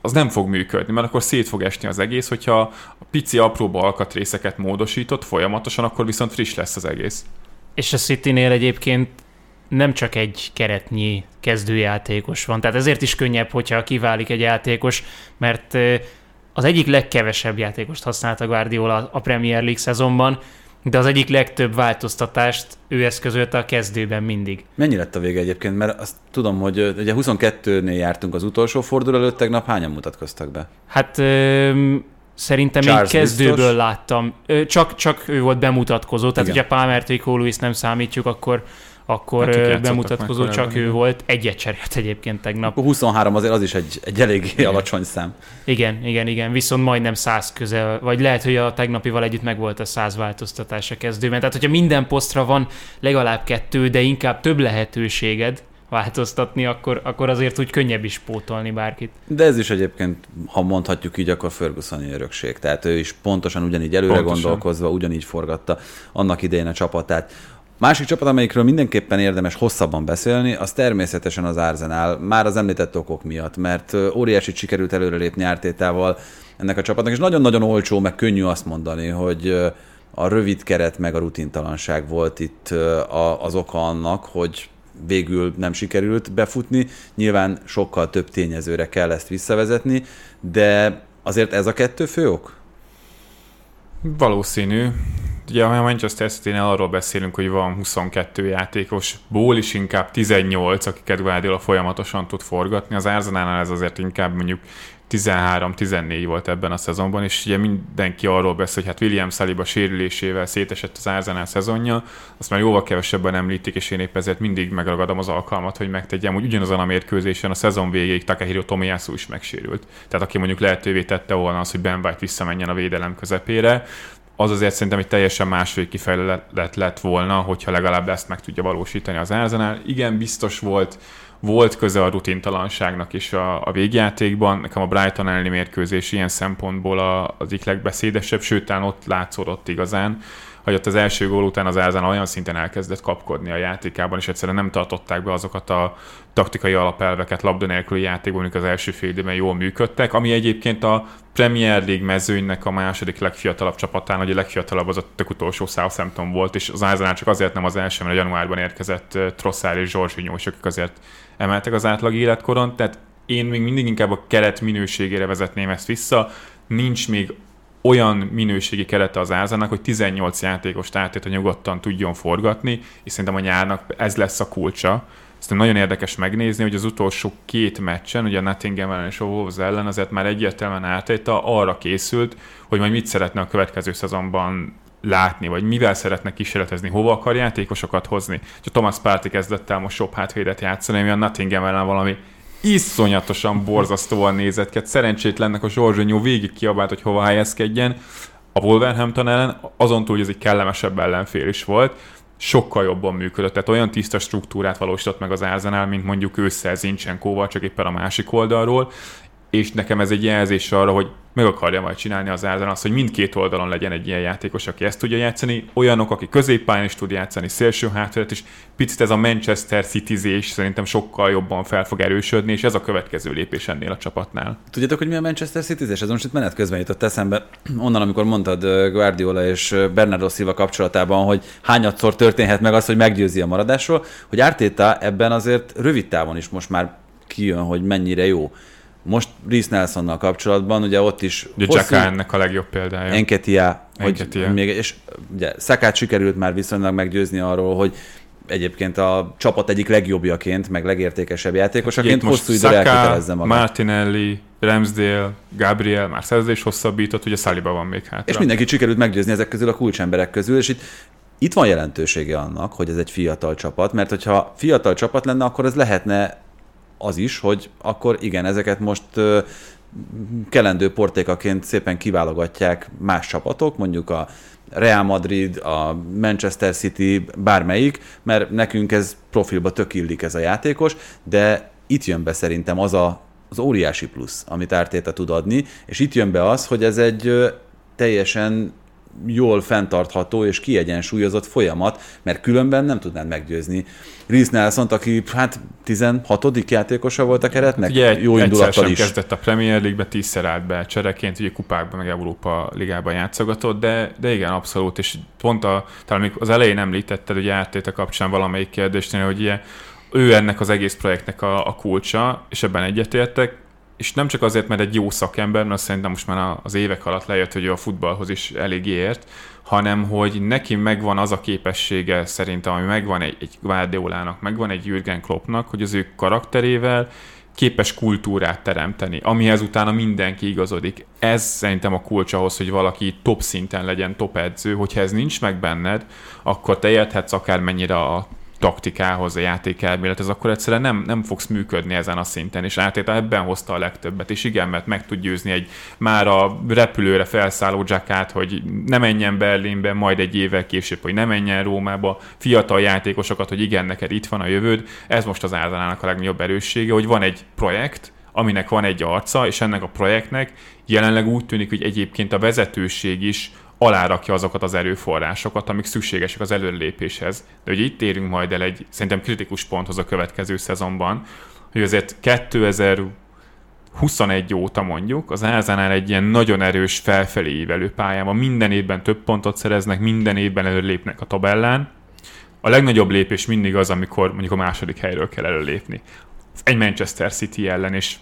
az nem fog működni, mert akkor szét fog esni az egész, hogyha a pici apróba alkatrészeket módosított folyamatosan, akkor viszont friss lesz az egész. És a Citynél egyébként nem csak egy keretnyi kezdőjátékos van, tehát ezért is könnyebb, hogyha kiválik egy játékos, mert az egyik legkevesebb játékost használta Guardiola a Premier League szezonban, de az egyik legtöbb változtatást ő eszközölte a kezdőben mindig. Mennyi lett a vége egyébként? Mert azt tudom, hogy ugye 22-nél jártunk az utolsó forduló előtt, tegnap hányan mutatkoztak be? Hát ö, szerintem Charles még kezdőből biztos? láttam. Ö, csak, csak ő volt bemutatkozó, tehát Igen. ugye Palmer Rico Lewis nem számítjuk, akkor, akkor Hát bemutatkozó meg csak ő igen. volt. Egyet cserélt egyébként tegnap. Akkor 23 azért az is egy, egy eléggé alacsony szám. Igen, igen, igen, viszont majdnem száz közel, vagy lehet, hogy a tegnapival együtt meg volt a száz változtatás a kezdőben. Tehát, hogyha minden posztra van legalább kettő, de inkább több lehetőséged változtatni, akkor, akkor azért úgy könnyebb is pótolni bárkit. De ez is egyébként, ha mondhatjuk így, akkor Fergusoni örökség. Tehát ő is pontosan ugyanígy előre Pontosan. gondolkozva, ugyanígy forgatta annak idején a csapatát. Másik csapat, amelyikről mindenképpen érdemes hosszabban beszélni, az természetesen az Arsenal, már az említett okok miatt, mert óriási sikerült előrelépni ártétával ennek a csapatnak, és nagyon-nagyon olcsó, meg könnyű azt mondani, hogy a rövid keret meg a rutintalanság volt itt az oka annak, hogy végül nem sikerült befutni. Nyilván sokkal több tényezőre kell ezt visszavezetni, de azért ez a kettő fő ok? Valószínű. Ugye, a Manchester city arról beszélünk, hogy van 22 játékos, ból is inkább 18, akiket Guardiola folyamatosan tud forgatni. Az Arsenalnál ez azért inkább mondjuk 13-14 volt ebben a szezonban, és ugye mindenki arról beszél, hogy hát William Saliba sérülésével szétesett az Arsenal szezonja, azt már jóval kevesebben említik, és én épp ezért mindig megragadom az alkalmat, hogy megtegyem, hogy ugyanazon a mérkőzésen a szezon végéig Takehiro Tomiyasu is megsérült. Tehát aki mondjuk lehetővé tette volna az, hogy Ben White visszamenjen a védelem közepére, az azért szerintem egy teljesen másfél kifejlett lett volna, hogyha legalább ezt meg tudja valósítani az Arsenal. Igen, biztos volt, volt köze a rutintalanságnak is a, a végjátékban. Nekem a Brighton elleni mérkőzés ilyen szempontból a, az egyik legbeszédesebb, sőt, ott látszódott igazán, hogy ott az első gól után az Arsenal olyan szinten elkezdett kapkodni a játékában, és egyszerűen nem tartották be azokat a taktikai alapelveket labda nélküli játékban, amik az első fél időben jól működtek, ami egyébként a Premier League mezőnynek a második legfiatalabb csapatán, hogy a legfiatalabb az a tök utolsó Southampton volt, és az Arsenal csak azért nem az első, mert a januárban érkezett Trossard és Zsorzsinyó, és akik azért emeltek az átlag életkoron, tehát én még mindig inkább a keret minőségére vezetném ezt vissza, nincs még olyan minőségi kerete az Ázának, hogy 18 játékos átét nyugodtan tudjon forgatni, és szerintem a nyárnak ez lesz a kulcsa. Szerintem nagyon érdekes megnézni, hogy az utolsó két meccsen, ugye a Nottingham ellen és a Wolves ellen azért már egyértelműen Ártéta arra készült, hogy majd mit szeretne a következő szezonban látni, vagy mivel szeretne kísérletezni, hova akar játékosokat hozni. És a Thomas Partey kezdett el most jobb hátvédet játszani, ami a Nottingham ellen valami iszonyatosan borzasztóan nézett ki. Hát Szerencsétlennek a Zsorzsonyó végig kiabált, hogy hova helyezkedjen. A Wolverhampton ellen, azon túl, hogy ez egy kellemesebb ellenfél is volt, sokkal jobban működött. Tehát olyan tiszta struktúrát valósított meg az Arsenal, mint mondjuk ősszel Zincsenkóval, csak éppen a másik oldalról, és nekem ez egy jelzés arra, hogy meg akarja majd csinálni az Arsenal azt, hogy mindkét oldalon legyen egy ilyen játékos, aki ezt tudja játszani, olyanok, aki középpályán is tud játszani, szélső hátvédet is, picit ez a Manchester City-zés szerintem sokkal jobban fel fog erősödni, és ez a következő lépés ennél a csapatnál. Tudjátok, hogy mi a Manchester city Ez most itt menet közben jutott eszembe, onnan, amikor mondtad Guardiola és Bernardo Silva kapcsolatában, hogy hányadszor történhet meg az, hogy meggyőzi a maradásról, hogy Arteta ebben azért rövid távon is most már kijön, hogy mennyire jó. Most Reece Nelsonnal kapcsolatban, ugye ott is Ugye Jacka ennek a legjobb példája. Enketia, hogy még, és ugye Szakát sikerült már viszonylag meggyőzni arról, hogy egyébként a csapat egyik legjobbjaként, meg legértékesebb játékosaként itt hosszú időre elkötelezze magát. Martinelli, Ramsdale, Gabriel már szerződés hosszabbított, ugye Saliba van még hátra. És mindenkit sikerült meggyőzni ezek közül a kulcsemberek közül, és itt, itt van jelentősége annak, hogy ez egy fiatal csapat, mert hogyha fiatal csapat lenne, akkor ez lehetne az is, hogy akkor igen, ezeket most kelendő portékaként szépen kiválogatják más csapatok, mondjuk a Real Madrid, a Manchester City, bármelyik, mert nekünk ez profilba tök illik ez a játékos, de itt jön be szerintem az a, az óriási plusz, amit Ártéta tud adni, és itt jön be az, hogy ez egy teljesen jól fenntartható és kiegyensúlyozott folyamat, mert különben nem tudnád meggyőzni. Reece nelson aki hát 16. játékosa volt a keretnek, Ugye egy, jó indulattal is. kezdett a Premier League-be, tízszer állt be csereként, ugye kupákban, meg Európa Ligában játszogatott, de, de igen, abszolút, és pont a, talán még az elején említetted, hogy áttéte kapcsán valamelyik kérdésnél, hogy ugye, ő ennek az egész projektnek a, a kulcsa, és ebben egyetértek, és nem csak azért, mert egy jó szakember, mert szerintem most már az évek alatt lejött, hogy ő a futballhoz is elég ért, hanem hogy neki megvan az a képessége szerintem, ami megvan egy, egy Guardiolának, megvan egy Jürgen Kloppnak, hogy az ő karakterével képes kultúrát teremteni, amihez utána mindenki igazodik. Ez szerintem a kulcs ahhoz, hogy valaki top szinten legyen top edző, hogyha ez nincs meg benned, akkor te érthetsz akármennyire a taktikához, a játékelmélethez, akkor egyszerűen nem, nem fogsz működni ezen a szinten, és átét ebben hozta a legtöbbet, és igen, mert meg tud győzni egy már a repülőre felszálló Jackát, hogy ne menjen Berlinbe, majd egy évvel később, hogy ne menjen Rómába, fiatal játékosokat, hogy igen, neked itt van a jövőd, ez most az Árdanának a legnagyobb erőssége, hogy van egy projekt, aminek van egy arca, és ennek a projektnek jelenleg úgy tűnik, hogy egyébként a vezetőség is alárakja azokat az erőforrásokat, amik szükségesek az előrelépéshez. De hogy itt érünk majd el egy szerintem kritikus ponthoz a következő szezonban, hogy azért 2021 óta mondjuk az Ázánál egy ilyen nagyon erős felfelé ívelő pályában minden évben több pontot szereznek, minden évben előlépnek a tabellán. A legnagyobb lépés mindig az, amikor mondjuk a második helyről kell előlépni. Egy Manchester City ellen, és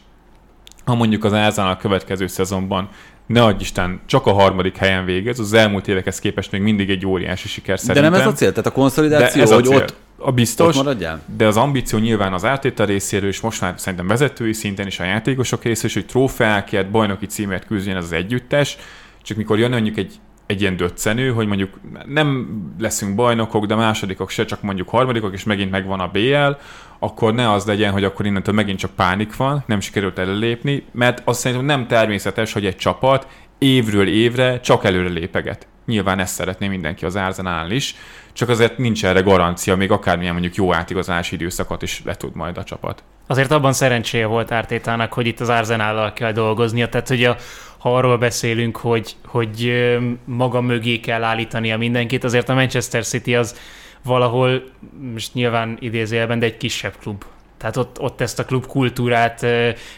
ha mondjuk az Ázánál a következő szezonban ne adj Isten, csak a harmadik helyen végez, az elmúlt évekhez képest még mindig egy óriási siker szerintem. De nem ez a cél? Tehát a konszolidáció, de ez hogy a cél. ott, a biztos, ott maradjál? de az ambíció nyilván az áttétel részéről, és most már szerintem vezetői szinten is a játékosok részéről, hogy trófeákért, bajnoki címért küzdjön ez az együttes, csak mikor jön mondjuk egy egy ilyen döccenő, hogy mondjuk nem leszünk bajnokok, de másodikok se, csak mondjuk harmadikok, és megint megvan a BL, akkor ne az legyen, hogy akkor innentől megint csak pánik van, nem sikerült előlépni, mert azt szerintem nem természetes, hogy egy csapat évről évre csak előre lépeget. Nyilván ezt szeretné mindenki az Arsenal is, csak azért nincs erre garancia, még akármilyen mondjuk jó átigazolási időszakot is le tud majd a csapat. Azért abban szerencséje volt Ártétának, hogy itt az Arzenállal kell dolgoznia, tehát hogy a, ha arról beszélünk, hogy, hogy maga mögé kell állítania mindenkit, azért a Manchester City az valahol, most nyilván idézőjelben, de egy kisebb klub. Tehát ott, ott ezt a klub kultúrát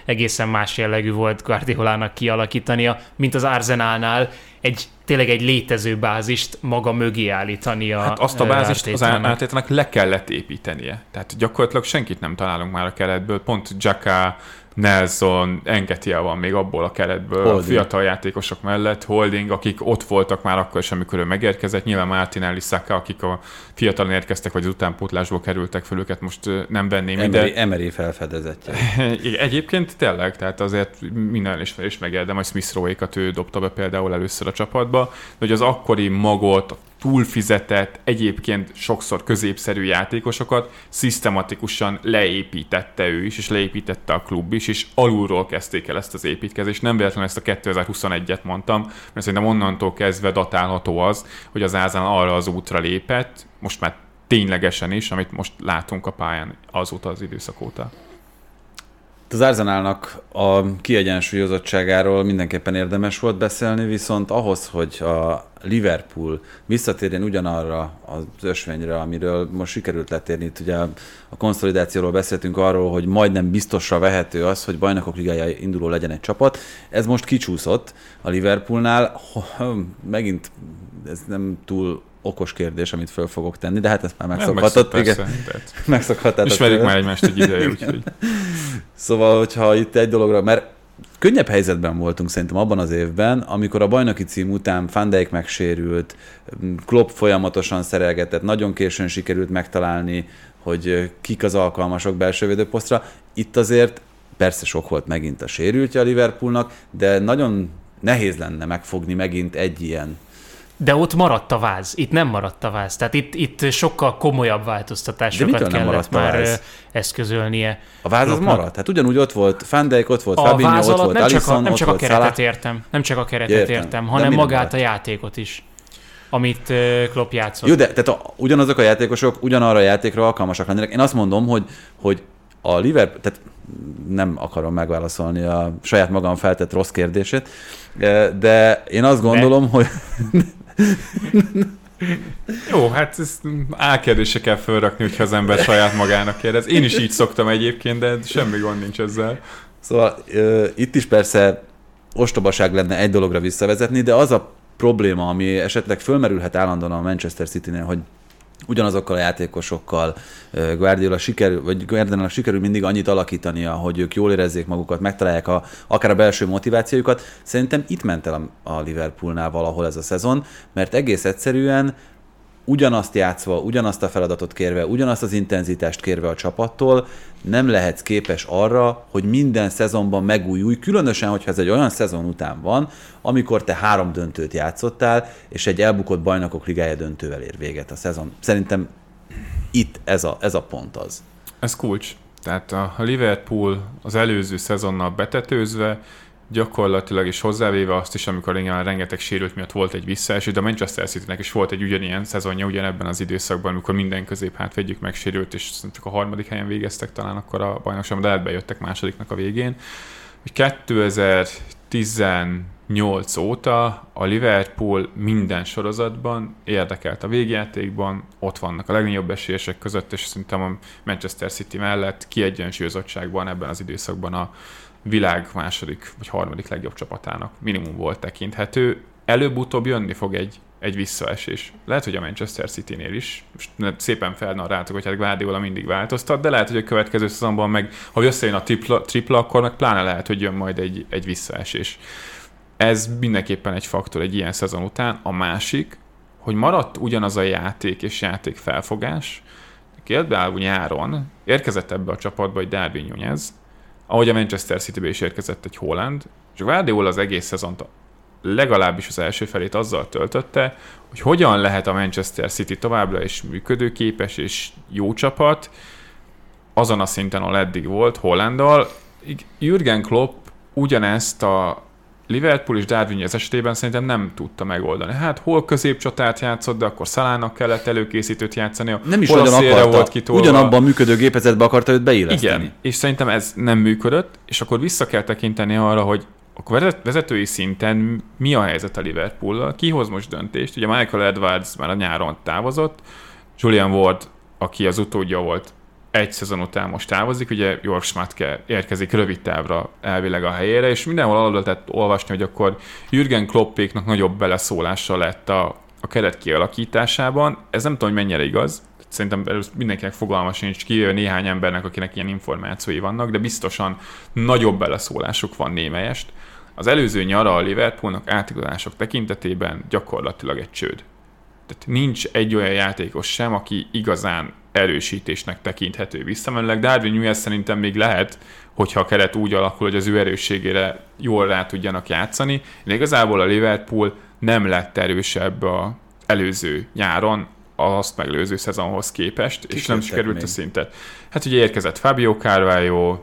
egészen más jellegű volt Guardiolának kialakítania, mint az Arsenalnál egy tényleg egy létező bázist maga mögé állítania. Hát azt a bázist az Ártétának le kellett építenie. Tehát gyakorlatilag senkit nem találunk már a keretből. Pont Jacka Nelson, Engetia van még abból a keretből, Holding. a fiatal játékosok mellett, Holding, akik ott voltak már akkor is, amikor ő megérkezett, nyilván Martinelli Saka, akik a fiatalon érkeztek, vagy az utánpótlásból kerültek föl, őket most nem venném Emery, ide. Emery felfedezetje. Egyébként tényleg, tehát azért minden is, is megérdem, hogy Smith rowe ő dobta be például először a csapatba, de hogy az akkori magot, túlfizetett, egyébként sokszor középszerű játékosokat szisztematikusan leépítette ő is, és leépítette a klub is, és alulról kezdték el ezt az építkezést. Nem véletlenül ezt a 2021-et mondtam, mert szerintem onnantól kezdve datálható az, hogy az Ázán arra az útra lépett, most már ténylegesen is, amit most látunk a pályán azóta az időszak óta. Az Arsenalnak a kiegyensúlyozottságáról mindenképpen érdemes volt beszélni, viszont ahhoz, hogy a Liverpool visszatérjen ugyanarra az ösvényre, amiről most sikerült letérni. Itt ugye a konszolidációról beszéltünk arról, hogy majdnem biztosra vehető az, hogy bajnokok ligája induló legyen egy csapat. Ez most kicsúszott a Liverpoolnál. Megint ez nem túl okos kérdés, amit föl fogok tenni, de hát ezt már megszokhatott. Nem, igen, megszokhatott. Ismerjük már egymást egy ideje, úgyhogy. szóval, hogyha itt egy dologra, mert könnyebb helyzetben voltunk szerintem abban az évben, amikor a bajnoki cím után Van Dijk megsérült, Klopp folyamatosan szerelgetett, nagyon későn sikerült megtalálni, hogy kik az alkalmasok belső védőposztra. Itt azért persze sok volt megint a sérültje a Liverpoolnak, de nagyon nehéz lenne megfogni megint egy ilyen de ott maradt a váz, itt nem maradt a váz. Tehát itt, itt sokkal komolyabb változtatásokat kellett már eszközölnie. A váz az maradt? Hát ugyanúgy ott volt Van Dijk, ott volt a Fabinho, ott volt nem Alisson, csak a, nem csak a keretet Salah. értem, nem csak a keretet értem, értem hanem magát maradt? a játékot is amit Klopp játszott. Jó, de tehát a, ugyanazok a játékosok ugyanarra a játékra alkalmasak lennének. Én azt mondom, hogy, hogy a Liverpool, tehát nem akarom megválaszolni a saját magam feltett rossz kérdését, de én azt gondolom, de. hogy Jó, hát ezt álkérdése kell felrakni, hogyha az ember saját magának kérdez. Én is így szoktam egyébként, de semmi gond nincs ezzel. Szóval uh, itt is persze ostobaság lenne egy dologra visszavezetni, de az a probléma, ami esetleg fölmerülhet állandóan a Manchester City-nél, hogy ugyanazokkal a játékosokkal Guardiola sikerül, vagy Guardiola sikerül mindig annyit alakítania, hogy ők jól érezzék magukat, megtalálják a, akár a belső motivációjukat. Szerintem itt ment el a Liverpoolnál valahol ez a szezon, mert egész egyszerűen ugyanazt játszva, ugyanazt a feladatot kérve, ugyanazt az intenzitást kérve a csapattól, nem lehetsz képes arra, hogy minden szezonban megújulj, különösen, hogyha ez egy olyan szezon után van, amikor te három döntőt játszottál, és egy elbukott bajnokok ligája döntővel ér véget a szezon. Szerintem itt ez a, ez a pont az. Ez kulcs. Tehát a Liverpool az előző szezonnal betetőzve gyakorlatilag is hozzávéve azt is, amikor igen, rengeteg sérült miatt volt egy visszaeső, de a Manchester City-nek is volt egy ugyanilyen szezonja ugyanebben az időszakban, amikor minden közép hátvédjük megsérült, és csak a harmadik helyen végeztek talán akkor a bajnokságban, de lehet bejöttek másodiknak a végén. 2018 óta a Liverpool minden sorozatban érdekelt a végjátékban, ott vannak a legnagyobb esélyesek között, és szerintem a Manchester City mellett kiegyensúlyozottságban ebben az időszakban a világ második vagy harmadik legjobb csapatának minimum volt tekinthető. Előbb-utóbb jönni fog egy, egy visszaesés. Lehet, hogy a Manchester City-nél is. Most szépen felnarrátok, hogy hát Guardiola mindig változtat, de lehet, hogy a következő szezonban meg, ha összejön a tripla, tripla akkor meg pláne lehet, hogy jön majd egy, egy visszaesés. Ez mindenképpen egy faktor egy ilyen szezon után. A másik, hogy maradt ugyanaz a játék és játék felfogás, például nyáron érkezett ebbe a csapatba egy Darwin Nunez, ahogy a Manchester City-be is érkezett egy Holland, és Guardiola az egész szezont legalábbis az első felét azzal töltötte, hogy hogyan lehet a Manchester City továbbra is működőképes és jó csapat, azon a szinten, ahol eddig volt, Hollandal. Jürgen Klopp ugyanezt a Liverpool és Darwin az esetében szerintem nem tudta megoldani. Hát hol középcsatát játszott, de akkor Szalának kellett előkészítőt játszani, nem is olyan akarta, volt kitolva. ugyanabban működő gépezetbe akarta őt beilleszteni. Igen, és szerintem ez nem működött, és akkor vissza kell tekinteni arra, hogy a vezetői szinten mi a helyzet a Liverpool-al, ki hoz most döntést. Ugye Michael Edwards már a nyáron távozott, Julian Ward, aki az utódja volt egy szezon után most távozik, ugye Jorg Schmatke érkezik rövid távra elvileg a helyére, és mindenhol alul lehetett olvasni, hogy akkor Jürgen Kloppéknak nagyobb beleszólása lett a, a keret kialakításában. Ez nem tudom, hogy mennyire igaz, szerintem mindenkinek fogalma sincs ki, néhány embernek, akinek ilyen információi vannak, de biztosan nagyobb beleszólásuk van némelyest. Az előző nyara a Liverpoolnak átigazások tekintetében gyakorlatilag egy csőd. Tehát nincs egy olyan játékos sem, aki igazán erősítésnek tekinthető visszamenőleg. Darwin Nunez szerintem még lehet, hogyha a keret úgy alakul, hogy az ő erősségére jól rá tudjanak játszani. De igazából a Liverpool nem lett erősebb a előző nyáron, azt megelőző szezonhoz képest, Ki és nem sikerült még? a szintet. Hát ugye érkezett Fabio Carvalho,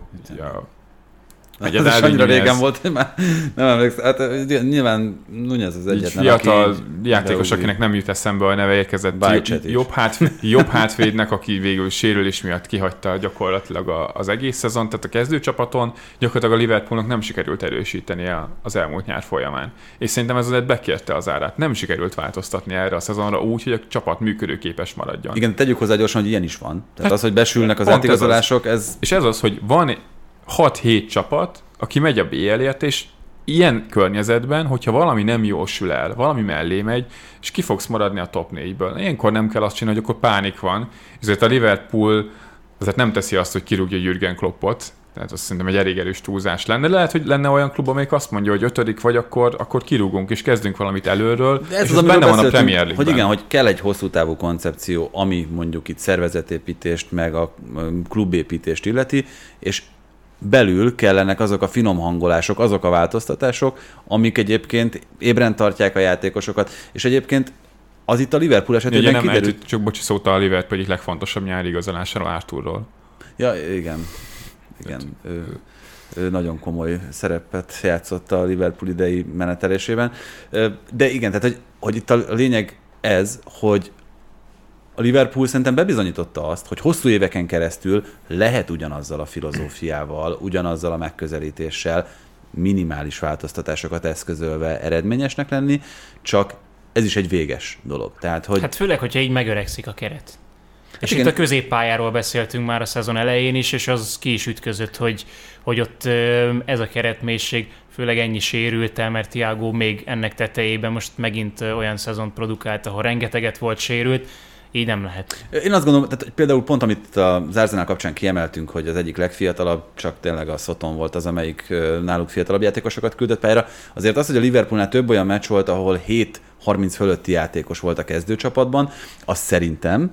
Ugye ez is annyira régen volt, hogy már nem emlékszem. Hát nyilván Nunez az egyetlen, fiatal aki játékos, akinek nem jut eszembe a neve érkezett. Jobb, hát, jobb hátvédnek, aki végül sérülés miatt kihagyta gyakorlatilag az egész szezon, tehát a kezdőcsapaton gyakorlatilag a Liverpoolnak nem sikerült erősíteni az elmúlt nyár folyamán. És szerintem ez azért bekérte az árát. Nem sikerült változtatni erre a szezonra úgy, hogy a csapat működőképes maradjon. Igen, tegyük hozzá gyorsan, hogy ilyen is van. Tehát hát, az, hogy besülnek az átigazolások, ez... És ez az, hogy van 6-7 csapat, aki megy a BL-ért, és ilyen környezetben, hogyha valami nem jósül el, valami mellé megy, és ki fogsz maradni a top 4-ből. Ilyenkor nem kell azt csinálni, hogy akkor pánik van. Ezért a Liverpool azért nem teszi azt, hogy kirúgja Jürgen Kloppot, tehát azt szerintem egy elég erős túlzás lenne. Lehet, hogy lenne olyan klub, amelyik azt mondja, hogy ötödik vagy, akkor, akkor kirúgunk és kezdünk valamit előről. De ez és az, benne van a Premier League. Hogy igen, hogy kell egy hosszú távú koncepció, ami mondjuk itt szervezetépítést, meg a klubépítést illeti, és belül kellenek azok a finom hangolások, azok a változtatások, amik egyébként ébren tartják a játékosokat, és egyébként az itt a Liverpool esetében Ugye nem kiderült... csak bocsi szóta a Liverpool egyik legfontosabb nyári igazolásáról Arturról. Ja, igen. Igen. Ő, ő nagyon komoly szerepet játszott a Liverpool idei menetelésében. De igen, tehát hogy, hogy itt a lényeg ez, hogy a Liverpool szerintem bebizonyította azt, hogy hosszú éveken keresztül lehet ugyanazzal a filozófiával, ugyanazzal a megközelítéssel minimális változtatásokat eszközölve eredményesnek lenni, csak ez is egy véges dolog. Tehát, hogy... Hát főleg, hogyha így megöregszik a keret. Hát és igen. itt a középpályáról beszéltünk már a szezon elején is, és az ki is ütközött, hogy, hogy ott ez a keretmélység, főleg ennyi sérült el, mert Tiago még ennek tetejében most megint olyan szezon produkált, ahol rengeteget volt sérült, így nem lehet. Én azt gondolom, tehát például pont amit az Arsenal kapcsán kiemeltünk, hogy az egyik legfiatalabb, csak tényleg a Soton volt az, amelyik náluk fiatalabb játékosokat küldött pályára. Azért az, hogy a Liverpoolnál több olyan meccs volt, ahol 7 30 fölötti játékos volt a kezdőcsapatban, az szerintem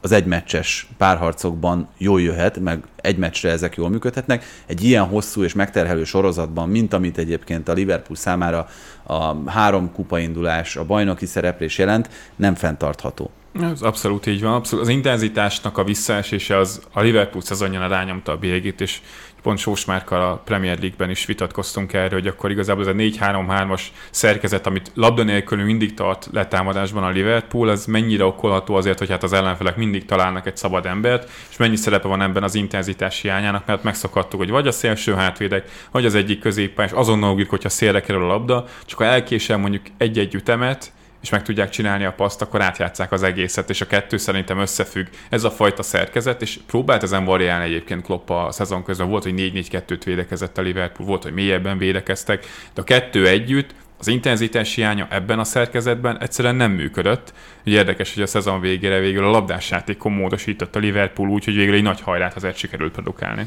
az egymeccses párharcokban jól jöhet, meg egy meccsre ezek jól működhetnek. Egy ilyen hosszú és megterhelő sorozatban, mint amit egyébként a Liverpool számára a három kupaindulás, a bajnoki szereplés jelent, nem fenntartható. Ez abszolút így van. Abszolút. Az intenzitásnak a visszaesése az a Liverpool szezonján rányomta a bélyegét, és pont Sós Márkkal a Premier League-ben is vitatkoztunk erről, hogy akkor igazából ez a 4-3-3-as szerkezet, amit labda nélkül mindig tart letámadásban a Liverpool, az mennyire okolható azért, hogy hát az ellenfelek mindig találnak egy szabad embert, és mennyi szerepe van ebben az intenzitás hiányának, mert megszokhattuk, hogy vagy a szélső hátvédek, vagy az egyik középpályás azonnal ugrik, hogyha szélre kerül a labda, csak ha elkésel mondjuk egy-egy ütemet, és meg tudják csinálni a paszt, akkor átjátszák az egészet, és a kettő szerintem összefügg. Ez a fajta szerkezet, és próbált ezen variálni egyébként Klopp a szezon közben. Volt, hogy 4-4-2-t védekezett a Liverpool, volt, hogy mélyebben védekeztek, de a kettő együtt az intenzitás hiánya ebben a szerkezetben egyszerűen nem működött. Ugye érdekes, hogy a szezon végére végül a labdásjátékon módosított a Liverpool úgy, hogy végül egy nagy hajrát azért sikerült produkálni.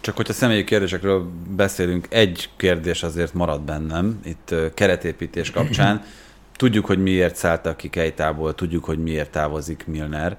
Csak hogyha személyi kérdésekről beszélünk, egy kérdés azért marad bennem itt keretépítés kapcsán. Tudjuk, hogy miért szálltak ki Kejtából, tudjuk, hogy miért távozik Milner.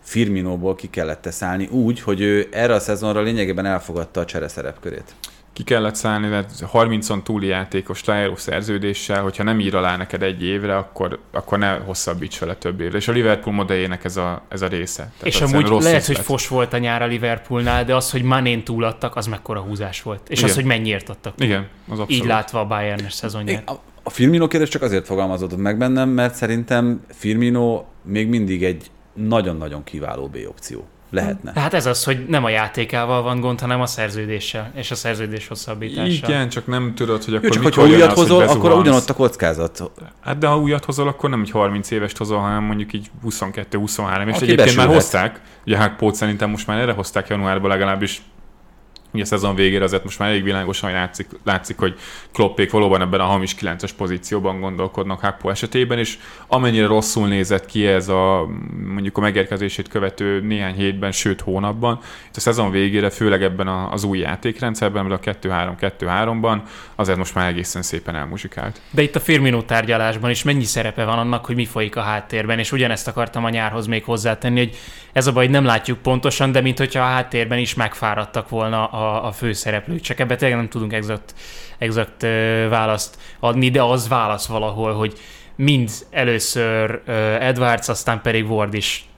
Firminóból ki kellett szállni úgy, hogy ő erre a szezonra lényegében elfogadta a csere szerepkörét. Ki kellett szállni, mert 30-on túli játékos lejáró szerződéssel, hogyha nem ír alá neked egy évre, akkor, akkor ne hosszabbíts vele több évre. És a Liverpool modelljének ez a, ez a része. Tehát és amúgy rossz lehet, hogy fos volt a nyár a Liverpoolnál, de az, hogy Manén túladtak, az mekkora húzás volt. És Igen. az, hogy mennyiért adtak. Igen, az abszolút. Így látva a Bayern-es szezonját. A Firmino kérdés csak azért fogalmazódott meg bennem, mert szerintem Firmino még mindig egy nagyon-nagyon kiváló B opció. Lehetne. Hát ez az, hogy nem a játékával van gond, hanem a szerződéssel, és a szerződés hosszabbítással. Igen, csak nem tudod, hogy akkor Jó, csak hogyha újat hozol, akkor ugyanott a kockázat. Hát de ha újat hozol, akkor nem egy 30 évest hozol, hanem mondjuk így 22-23, és Aki egyébként besülhet. már hozták, ugye Hákpót szerintem most már erre hozták januárban legalábbis ugye a szezon végére azért most már elég világosan látszik, látszik hogy Kloppék valóban ebben a hamis 9-es pozícióban gondolkodnak Hakpo esetében, és amennyire rosszul nézett ki ez a mondjuk a megérkezését követő néhány hétben, sőt hónapban, itt a szezon végére, főleg ebben az új játékrendszerben, a 2-3-2-3-ban, azért most már egészen szépen elmuzsikált. De itt a Firmino tárgyalásban is mennyi szerepe van annak, hogy mi folyik a háttérben, és ugyanezt akartam a nyárhoz még hozzátenni, hogy ez a baj, nem látjuk pontosan, de mint hogyha a háttérben is megfáradtak volna a a, a főszereplők, csak ebbe tényleg nem tudunk exakt, exakt választ adni, de az válasz valahol, hogy mind először Edwards, aztán pedig Ward is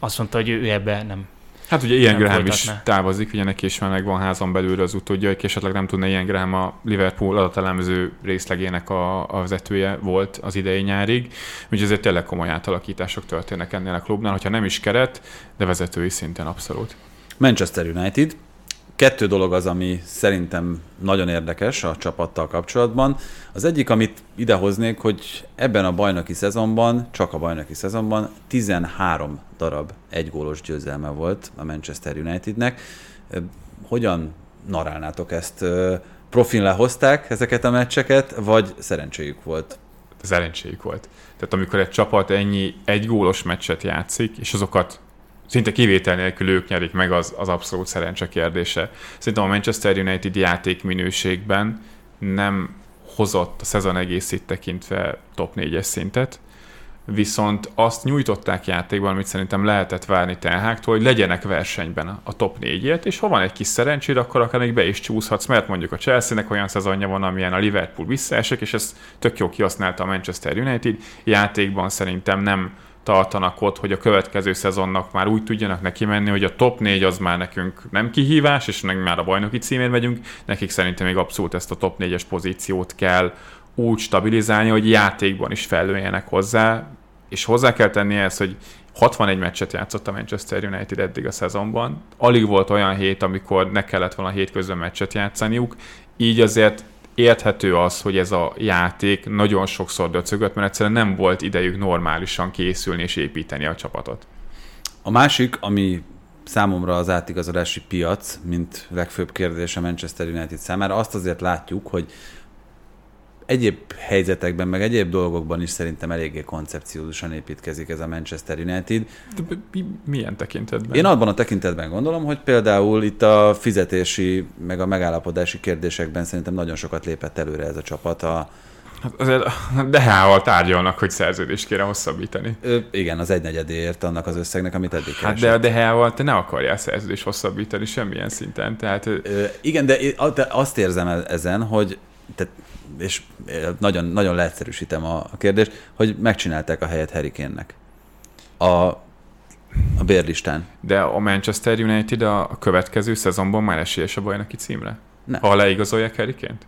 azt mondta, hogy ő ebbe nem, Hát ugye ilyen Graham is távozik, ugye neki is már van házon belül az utódja, hogy esetleg nem tudna ilyen Graham a Liverpool adatelemző részlegének a, a vezetője volt az idei nyárig, úgyhogy ezért tényleg komoly átalakítások történnek ennél a klubnál, hogyha nem is keret, de vezetői szinten abszolút. Manchester United, Kettő dolog az, ami szerintem nagyon érdekes a csapattal kapcsolatban. Az egyik, amit idehoznék, hogy ebben a bajnoki szezonban, csak a bajnoki szezonban 13 darab egygólos győzelme volt a Manchester Unitednek. Hogyan narálnátok ezt? Profin lehozták ezeket a meccseket, vagy szerencséjük volt? Szerencséjük volt. Tehát amikor egy csapat ennyi egygólos meccset játszik, és azokat szinte kivétel nélkül ők nyerik meg, az, az abszolút szerencse kérdése. Szerintem a Manchester United játék minőségben nem hozott a szezon egészét tekintve top 4-es szintet, viszont azt nyújtották játékban, amit szerintem lehetett várni Tenháktól, hogy legyenek versenyben a top 4 és ha van egy kis szerencséd, akkor akár még be is csúszhatsz, mert mondjuk a Chelsea-nek olyan szezonja van, amilyen a Liverpool visszaesek, és ez tök jó kihasználta a Manchester United. Játékban szerintem nem tartanak ott, hogy a következő szezonnak már úgy tudjanak neki menni, hogy a top 4 az már nekünk nem kihívás, és meg már a bajnoki címén megyünk, nekik szerintem még abszolút ezt a top 4-es pozíciót kell úgy stabilizálni, hogy játékban is felüljenek hozzá, és hozzá kell tenni ezt, hogy 61 meccset játszott a Manchester United eddig a szezonban. Alig volt olyan hét, amikor ne kellett volna hétközben meccset játszaniuk, így azért érthető az, hogy ez a játék nagyon sokszor döcögött, mert egyszerűen nem volt idejük normálisan készülni és építeni a csapatot. A másik, ami számomra az átigazolási piac, mint legfőbb kérdés a Manchester United számára, azt azért látjuk, hogy egyéb helyzetekben, meg egyéb dolgokban is szerintem eléggé koncepciózusan építkezik ez a Manchester United. De mi, milyen tekintetben? Én abban a tekintetben gondolom, hogy például itt a fizetési, meg a megállapodási kérdésekben szerintem nagyon sokat lépett előre ez a csapat. A, Hát azért Dehával tárgyalnak, hogy szerződést kére hosszabbítani. ö, igen, az egynegyedéért annak az összegnek, amit eddig Hát de a Dehával te ne akarjál szerződést hosszabbítani semmilyen szinten. Tehát ö, igen, de azt érzem e- ezen, hogy tehát, és ö, nagyon, nagyon leegyszerűsítem a, a kérdést, hogy megcsinálták a helyet Harry Kane-nek. A, a bérlistán. de a Manchester United a a következő szezonban már esélyes a bajnoki címre? Nem. Ha leigazolják Harry Kane-t?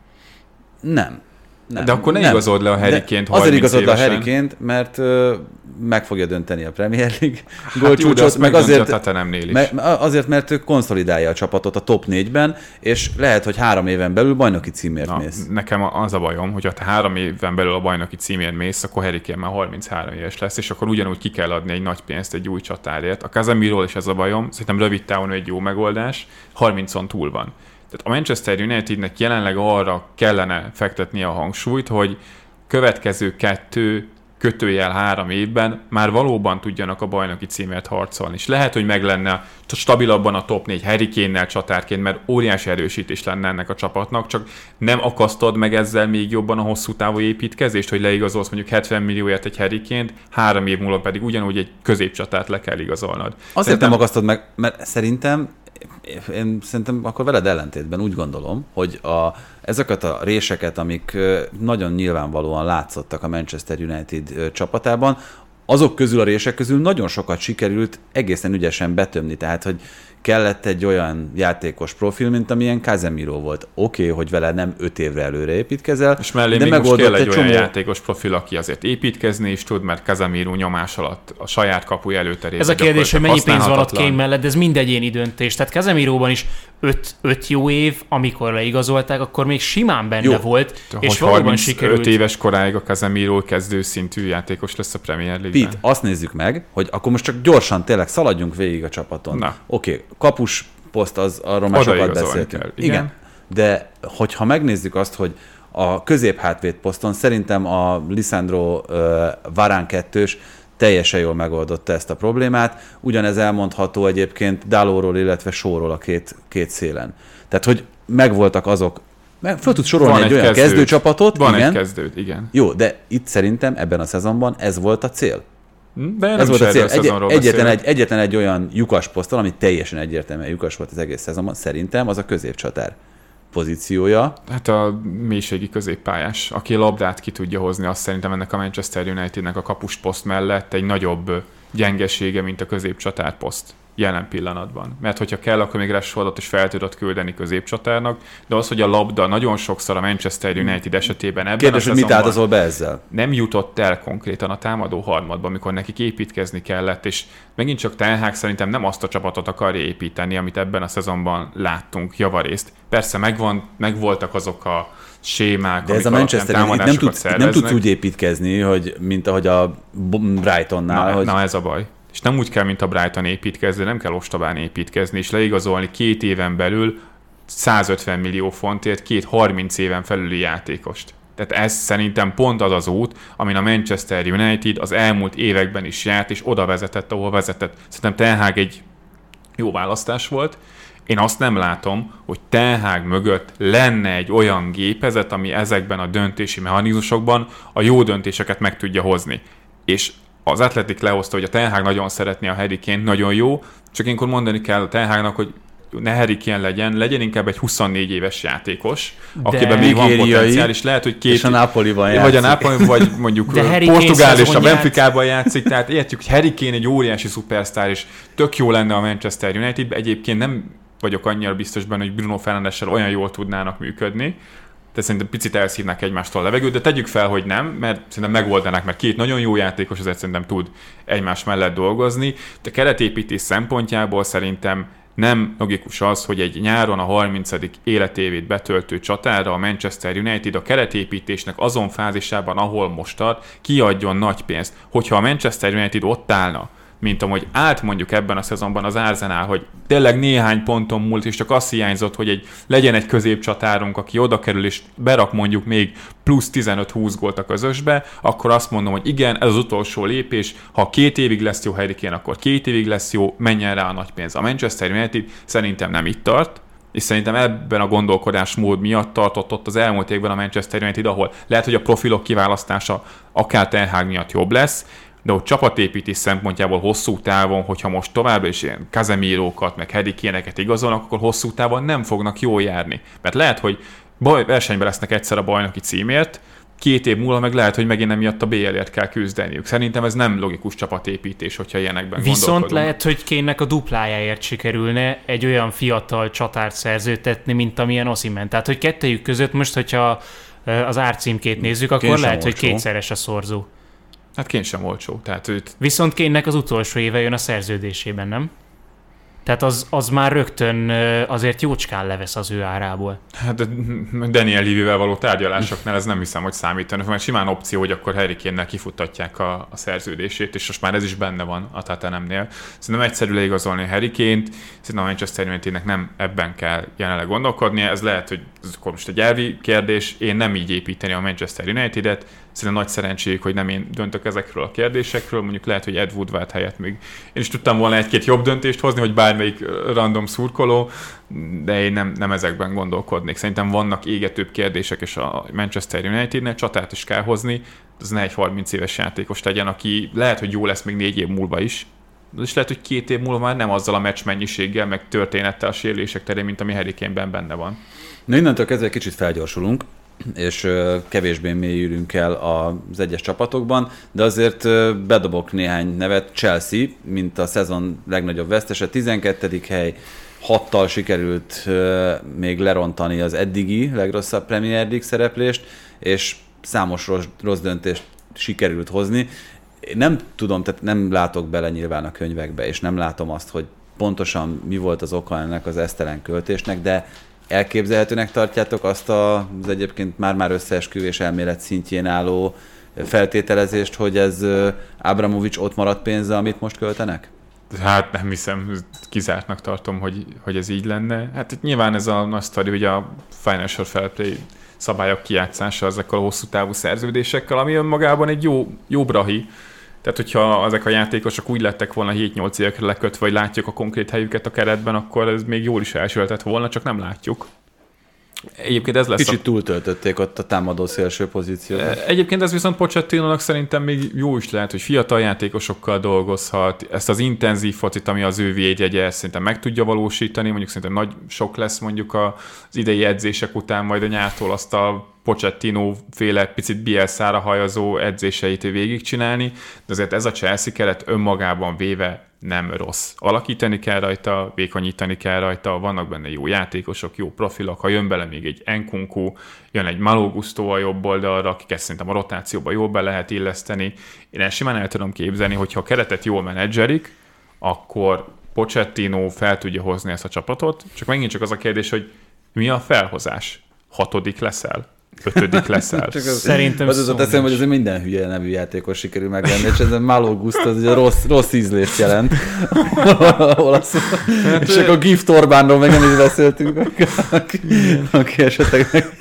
Nem. Nem. De akkor ne igazod le a Harry De Kane-t Azért 30 igazod le a évesen. Harry Kane-t, mert ö, meg fogja dönteni a Premier League Hát gólcsúcsot, meg azért, a is. me, azért, mert ő konszolidálja a csapatot a top 4-ben, és lehet, hogy három éven belül bajnoki címért Na, mész. nekem az a bajom, hogy ha te három éven belül a bajnoki címért mész, akkor Harry Kane már 33 éves lesz, és akkor ugyanúgy ki kell adni egy nagy pénzt egy új csatárért. A Casemiról is ez a bajom, szerintem rövid távon egy jó megoldás, 30-on túl van. Tehát a Manchester Unitednek jelenleg arra kellene fektetnie a hangsúlyt, hogy következő kettő kötőjel három évben már valóban tudjanak a bajnoki címért harcolni. És lehet, hogy meg lenne stabilabban a top 4 Harry Kane-nel csatárként, mert óriási erősítés lenne ennek a csapatnak, csak nem akasztod meg ezzel még jobban a hosszú távú építkezést, hogy leigazolsz mondjuk 70 millióért egy Harry Kane-t, három év múlva pedig ugyanúgy egy középcsatát le kell igazolnod. Azért Szerintem- nem akasztod meg, mert szerintem én szerintem akkor veled ellentétben úgy gondolom, hogy a, ezeket a réseket, amik nagyon nyilvánvalóan látszottak a Manchester United csapatában, azok közül a rések közül nagyon sokat sikerült egészen ügyesen betömni, tehát hogy kellett egy olyan játékos profil, mint amilyen Casemiro volt. Oké, okay, hogy vele nem öt évre előre építkezel, És mellé de még most megoldott kell egy, egy olyan csomó... játékos profil, aki azért építkezni is tud, mert Casemiro nyomás alatt a saját kapuja előterében. Ez a kérdés, hogy mennyi pénz van ott. Kane mellett, de ez mind egyéni döntés. Tehát Kazemiróban is 5 jó év, amikor leigazolták, akkor még simán benne Jó. volt, Hogy és valóban 35 sikerült. éves koráig a Casemiro kezdő szintű játékos lesz a Premier League-ben. Pete, azt nézzük meg, hogy akkor most csak gyorsan tényleg szaladjunk végig a csapaton. Na. Oké, okay, kapus poszt, az, arról már sokat beszéltünk. kell, igen. igen. De hogyha megnézzük azt, hogy a középhátvéd poszton szerintem a Lisandro uh, Varán kettős teljesen jól megoldotta ezt a problémát. Ugyanez elmondható egyébként Dalóról, illetve Sóról a két, két szélen. Tehát, hogy megvoltak azok, meg föl tud sorolni Van egy, egy olyan kezdőd. kezdőcsapatot, Van igen. egy kezdőd, igen. Jó, de itt szerintem ebben a szezonban ez volt a cél. Hm, De Ez volt a cél. a Egy, egyetlen, egy, egyetlen egy olyan lyukas poszton, ami teljesen egyértelműen lyukas volt az egész szezonban, szerintem az a középcsatár pozíciója. Hát a mélységi középpályás, aki labdát ki tudja hozni, azt szerintem ennek a Manchester Unitednek a kapus poszt mellett egy nagyobb gyengesége, mint a középcsatár poszt jelen pillanatban. Mert hogyha kell, akkor még Rashfordot is fel tudod küldeni középcsatárnak, de az, hogy a labda nagyon sokszor a Manchester United esetében ebben Kérdés, hogy mit áldozol be ezzel? nem jutott el konkrétan a támadó harmadba, amikor nekik építkezni kellett, és megint csak Ten Hag szerintem nem azt a csapatot akarja építeni, amit ebben a szezonban láttunk javarészt. Persze megvan, megvoltak azok a sémák, De ez a Manchester nem, támadásokat tud, nem tudsz úgy építkezni, hogy mint ahogy a Brightonnál, Na, hogy na, ez a baj. És nem úgy kell, mint a Brighton építkezni, nem kell ostobán építkezni, és leigazolni két éven belül 150 millió fontért két 30 éven felüli játékost. Tehát ez szerintem pont az az út, amin a Manchester United az elmúlt években is járt, és oda vezetett, ahol vezetett. Szerintem Ten egy jó választás volt. Én azt nem látom, hogy Ten mögött lenne egy olyan gépezet, ami ezekben a döntési mechanizmusokban a jó döntéseket meg tudja hozni. És az Atletik lehozta, hogy a Ten Hag nagyon szeretné a Harry Kane, nagyon jó, csak ilyenkor mondani kell a Ten Hagnak, hogy ne Harry Kane legyen, legyen inkább egy 24 éves játékos, De- akiben még van potenciál, és lehet, hogy két... és a Napoliban vagy játszik. a Napoli, vagy mondjuk Portugál és a Benficában játszik, tehát értjük, hogy Harry Kane egy óriási szupersztár, és tök jó lenne a Manchester United, egyébként nem vagyok annyira biztos benne, hogy Bruno Fernandessel olyan jól tudnának működni, de szerintem picit elszívnak egymástól a levegőt, de tegyük fel, hogy nem, mert szerintem megoldanák, mert két nagyon jó játékos azért szerintem tud egymás mellett dolgozni. De keretépítés szempontjából szerintem nem logikus az, hogy egy nyáron a 30. életévét betöltő csatára a Manchester United a keretépítésnek azon fázisában, ahol most tart, kiadjon nagy pénzt. Hogyha a Manchester United ott állna, mint amúgy állt mondjuk ebben a szezonban az Arsenal, hogy tényleg néhány ponton múlt, és csak azt hiányzott, hogy egy, legyen egy középcsatárunk, aki oda kerül, és berak mondjuk még plusz 15-20 gólt a közösbe, akkor azt mondom, hogy igen, ez az utolsó lépés, ha két évig lesz jó Harry akkor két évig lesz jó, menjen rá a nagy pénz. A Manchester United szerintem nem itt tart, és szerintem ebben a gondolkodásmód miatt tartott ott az elmúlt évben a Manchester United, ahol lehet, hogy a profilok kiválasztása akár Ten Hag miatt jobb lesz, de hogy csapatépítés szempontjából hosszú távon, hogyha most továbbra is ilyen kazemírókat, meg hedikéneket igazolnak, akkor hosszú távon nem fognak jól járni. Mert lehet, hogy baj, versenyben lesznek egyszer a bajnoki címért, két év múlva meg lehet, hogy megint emiatt a BL-ért kell küzdeniük. Szerintem ez nem logikus csapatépítés, hogyha ilyenekben Viszont lehet, hogy Kénnek a duplájáért sikerülne egy olyan fiatal csatárt szerzőtetni, mint amilyen Osimen. Tehát, hogy kettejük között most, hogyha az árcímkét nézzük, akkor Kén lehet, hogy kétszeres a szorzó. Hát Kén sem olcsó. Tehát őt... Viszont Kénnek az utolsó éve jön a szerződésében, nem? Tehát az, az már rögtön azért jócskán levesz az ő árából. Hát Daniel Levy-vel való tárgyalásoknál ez nem hiszem, hogy számítani, mert simán opció, hogy akkor Harry Kane-nel kifuttatják a, a szerződését, és most már ez is benne van a Tatanemnél. Szerintem egyszerű leigazolni Harry Kane-t, szerintem a Manchester united nem ebben kell jelenleg gondolkodnia, ez lehet, hogy ez akkor most egy elvi kérdés, én nem így építeni a Manchester United-et, Szerintem nagy szerencséjük, hogy nem én döntök ezekről a kérdésekről, mondjuk lehet, hogy Ed Woodward helyett még én is tudtam volna egy-két jobb döntést hozni, hogy bármelyik random szurkoló, de én nem, nem ezekben gondolkodnék. Szerintem vannak égetőbb kérdések, és a Manchester United-nél csatát is kell hozni, az ne egy 30 éves játékos legyen, aki lehet, hogy jó lesz még négy év múlva is, és lehet, hogy két év múlva már nem azzal a meccs mennyiséggel, meg történettel a sérülések terén, mint ami Harry Kane-ben benne van. Na innentől kezdve kicsit felgyorsulunk és kevésbé mélyülünk el az egyes csapatokban, de azért bedobok néhány nevet. Chelsea, mint a szezon legnagyobb vesztese, 12. hely, hattal sikerült még lerontani az eddigi legrosszabb Premier League szereplést, és számos rossz, rossz döntést sikerült hozni. Nem tudom, tehát nem látok bele nyilván a könyvekbe, és nem látom azt, hogy pontosan mi volt az oka ennek az esztelen költésnek, de elképzelhetőnek tartjátok azt az egyébként már-már összeesküvés elmélet szintjén álló feltételezést, hogy ez Abramovics ott maradt pénze, amit most költenek? Hát nem hiszem, kizártnak tartom, hogy, hogy ez így lenne. Hát itt nyilván ez a nagy sztori, hogy a Financial Fair Play szabályok kijátszása ezekkel a hosszú távú szerződésekkel, ami önmagában egy jó, jó brahi, tehát, hogyha ezek a játékosok úgy lettek volna 7-8 évekre lekötve, vagy látjuk a konkrét helyüket a keretben, akkor ez még jól is elsülhetett volna, csak nem látjuk. Egyébként ez lesz Kicsit a... túltöltötték ott a támadó szélső pozíciót. E, egyébként ez viszont pochettino szerintem még jó is lehet, hogy fiatal játékosokkal dolgozhat, ezt az intenzív focit, ami az ő védjegye, szerintem meg tudja valósítani, mondjuk szerintem nagy sok lesz mondjuk az idei edzések után, majd a nyártól azt a Pochettino féle picit Bielszára hajazó edzéseit végigcsinálni, de azért ez a Chelsea keret önmagában véve nem rossz. Alakítani kell rajta, vékonyítani kell rajta, vannak benne jó játékosok, jó profilok, ha jön bele még egy Enkunku, jön egy Malo Gusto a jobb oldalra, akiket szerintem a rotációba jól be lehet illeszteni. Én ezt simán el tudom képzelni, hogyha a keretet jól menedzserik, akkor Pochettino fel tudja hozni ezt a csapatot, csak megint csak az a kérdés, hogy mi a felhozás? Hatodik leszel? Ötödik leszel. Csak az, Szerintem az az teszem, hogy ez minden hülye nevű játékos sikerül megvenni, és ez a Malo Gusto, az egy rossz, rossz ízlést jelent. Olasz. Hát, és akkor Gift Orbánról meg nem is beszéltünk, aki, aki esetleg meg,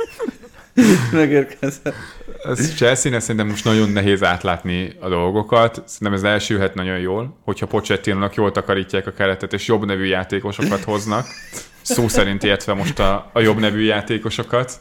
megérkezett. Ez chelsea szerintem most nagyon nehéz átlátni a dolgokat. Szerintem ez elsülhet nagyon jól, hogyha pochettino jól takarítják a keretet, és jobb nevű játékosokat hoznak. Szó szerint értve most a, a jobb nevű játékosokat.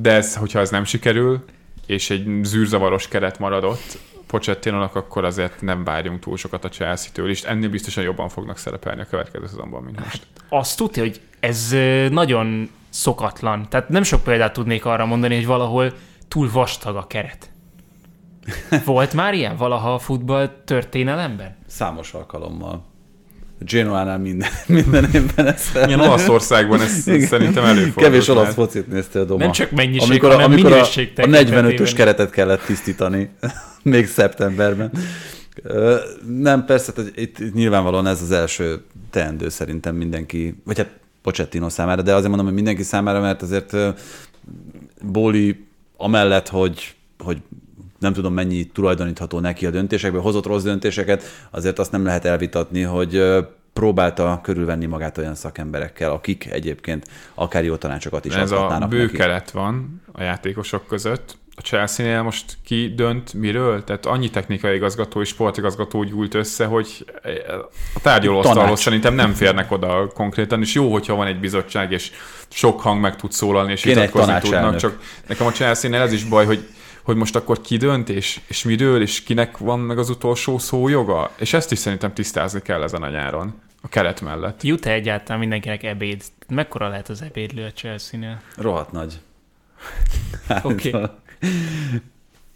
De ez, hogyha ez nem sikerül, és egy zűrzavaros keret maradott pochettino akkor azért nem várjunk túl sokat a Chelsea-től, és ennél biztosan jobban fognak szerepelni a következő szezonban, mint most. Hát azt tudja, hogy ez nagyon szokatlan. Tehát nem sok példát tudnék arra mondani, hogy valahol túl vastag a keret. Volt már ilyen valaha a futball történelemben? Számos alkalommal. Genoánál minden, minden évben ez Milyen Olaszországban ez Igen. szerintem előfordult. Kevés olasz focit néztél Doma. Nem csak mennyiség, amikor, hanem amikor minőség a, a 45-ös keretet kellett tisztítani, még szeptemberben. Nem, persze, hogy itt nyilvánvalóan ez az első teendő szerintem mindenki, vagy hát Pochettino számára, de azért mondom, hogy mindenki számára, mert azért Bóli amellett, hogy, hogy nem tudom mennyi tulajdonítható neki a döntésekből, hozott rossz döntéseket, azért azt nem lehet elvitatni, hogy próbálta körülvenni magát olyan szakemberekkel, akik egyébként akár jó tanácsokat is Ez a adhatnának bő neki. keret van a játékosok között. A Chelsea-nél most ki dönt miről? Tehát annyi technikai igazgató és sportigazgató gyújt össze, hogy a tárgyalóasztalhoz szerintem nem férnek oda konkrétan, és jó, hogyha van egy bizottság, és sok hang meg tud szólalni, és vitatkozni tudnak. Csak nekem a Chelsea-nél ez is baj, hogy hogy most akkor ki dönt, és, és miről, és kinek van meg az utolsó szó joga. És ezt is szerintem tisztázni kell ezen a nyáron, a keret mellett. Jut-e egyáltalán mindenkinek ebéd? Mekkora lehet az ebédlő a Chelsea-nél? Rohadt nagy. Oké. Okay.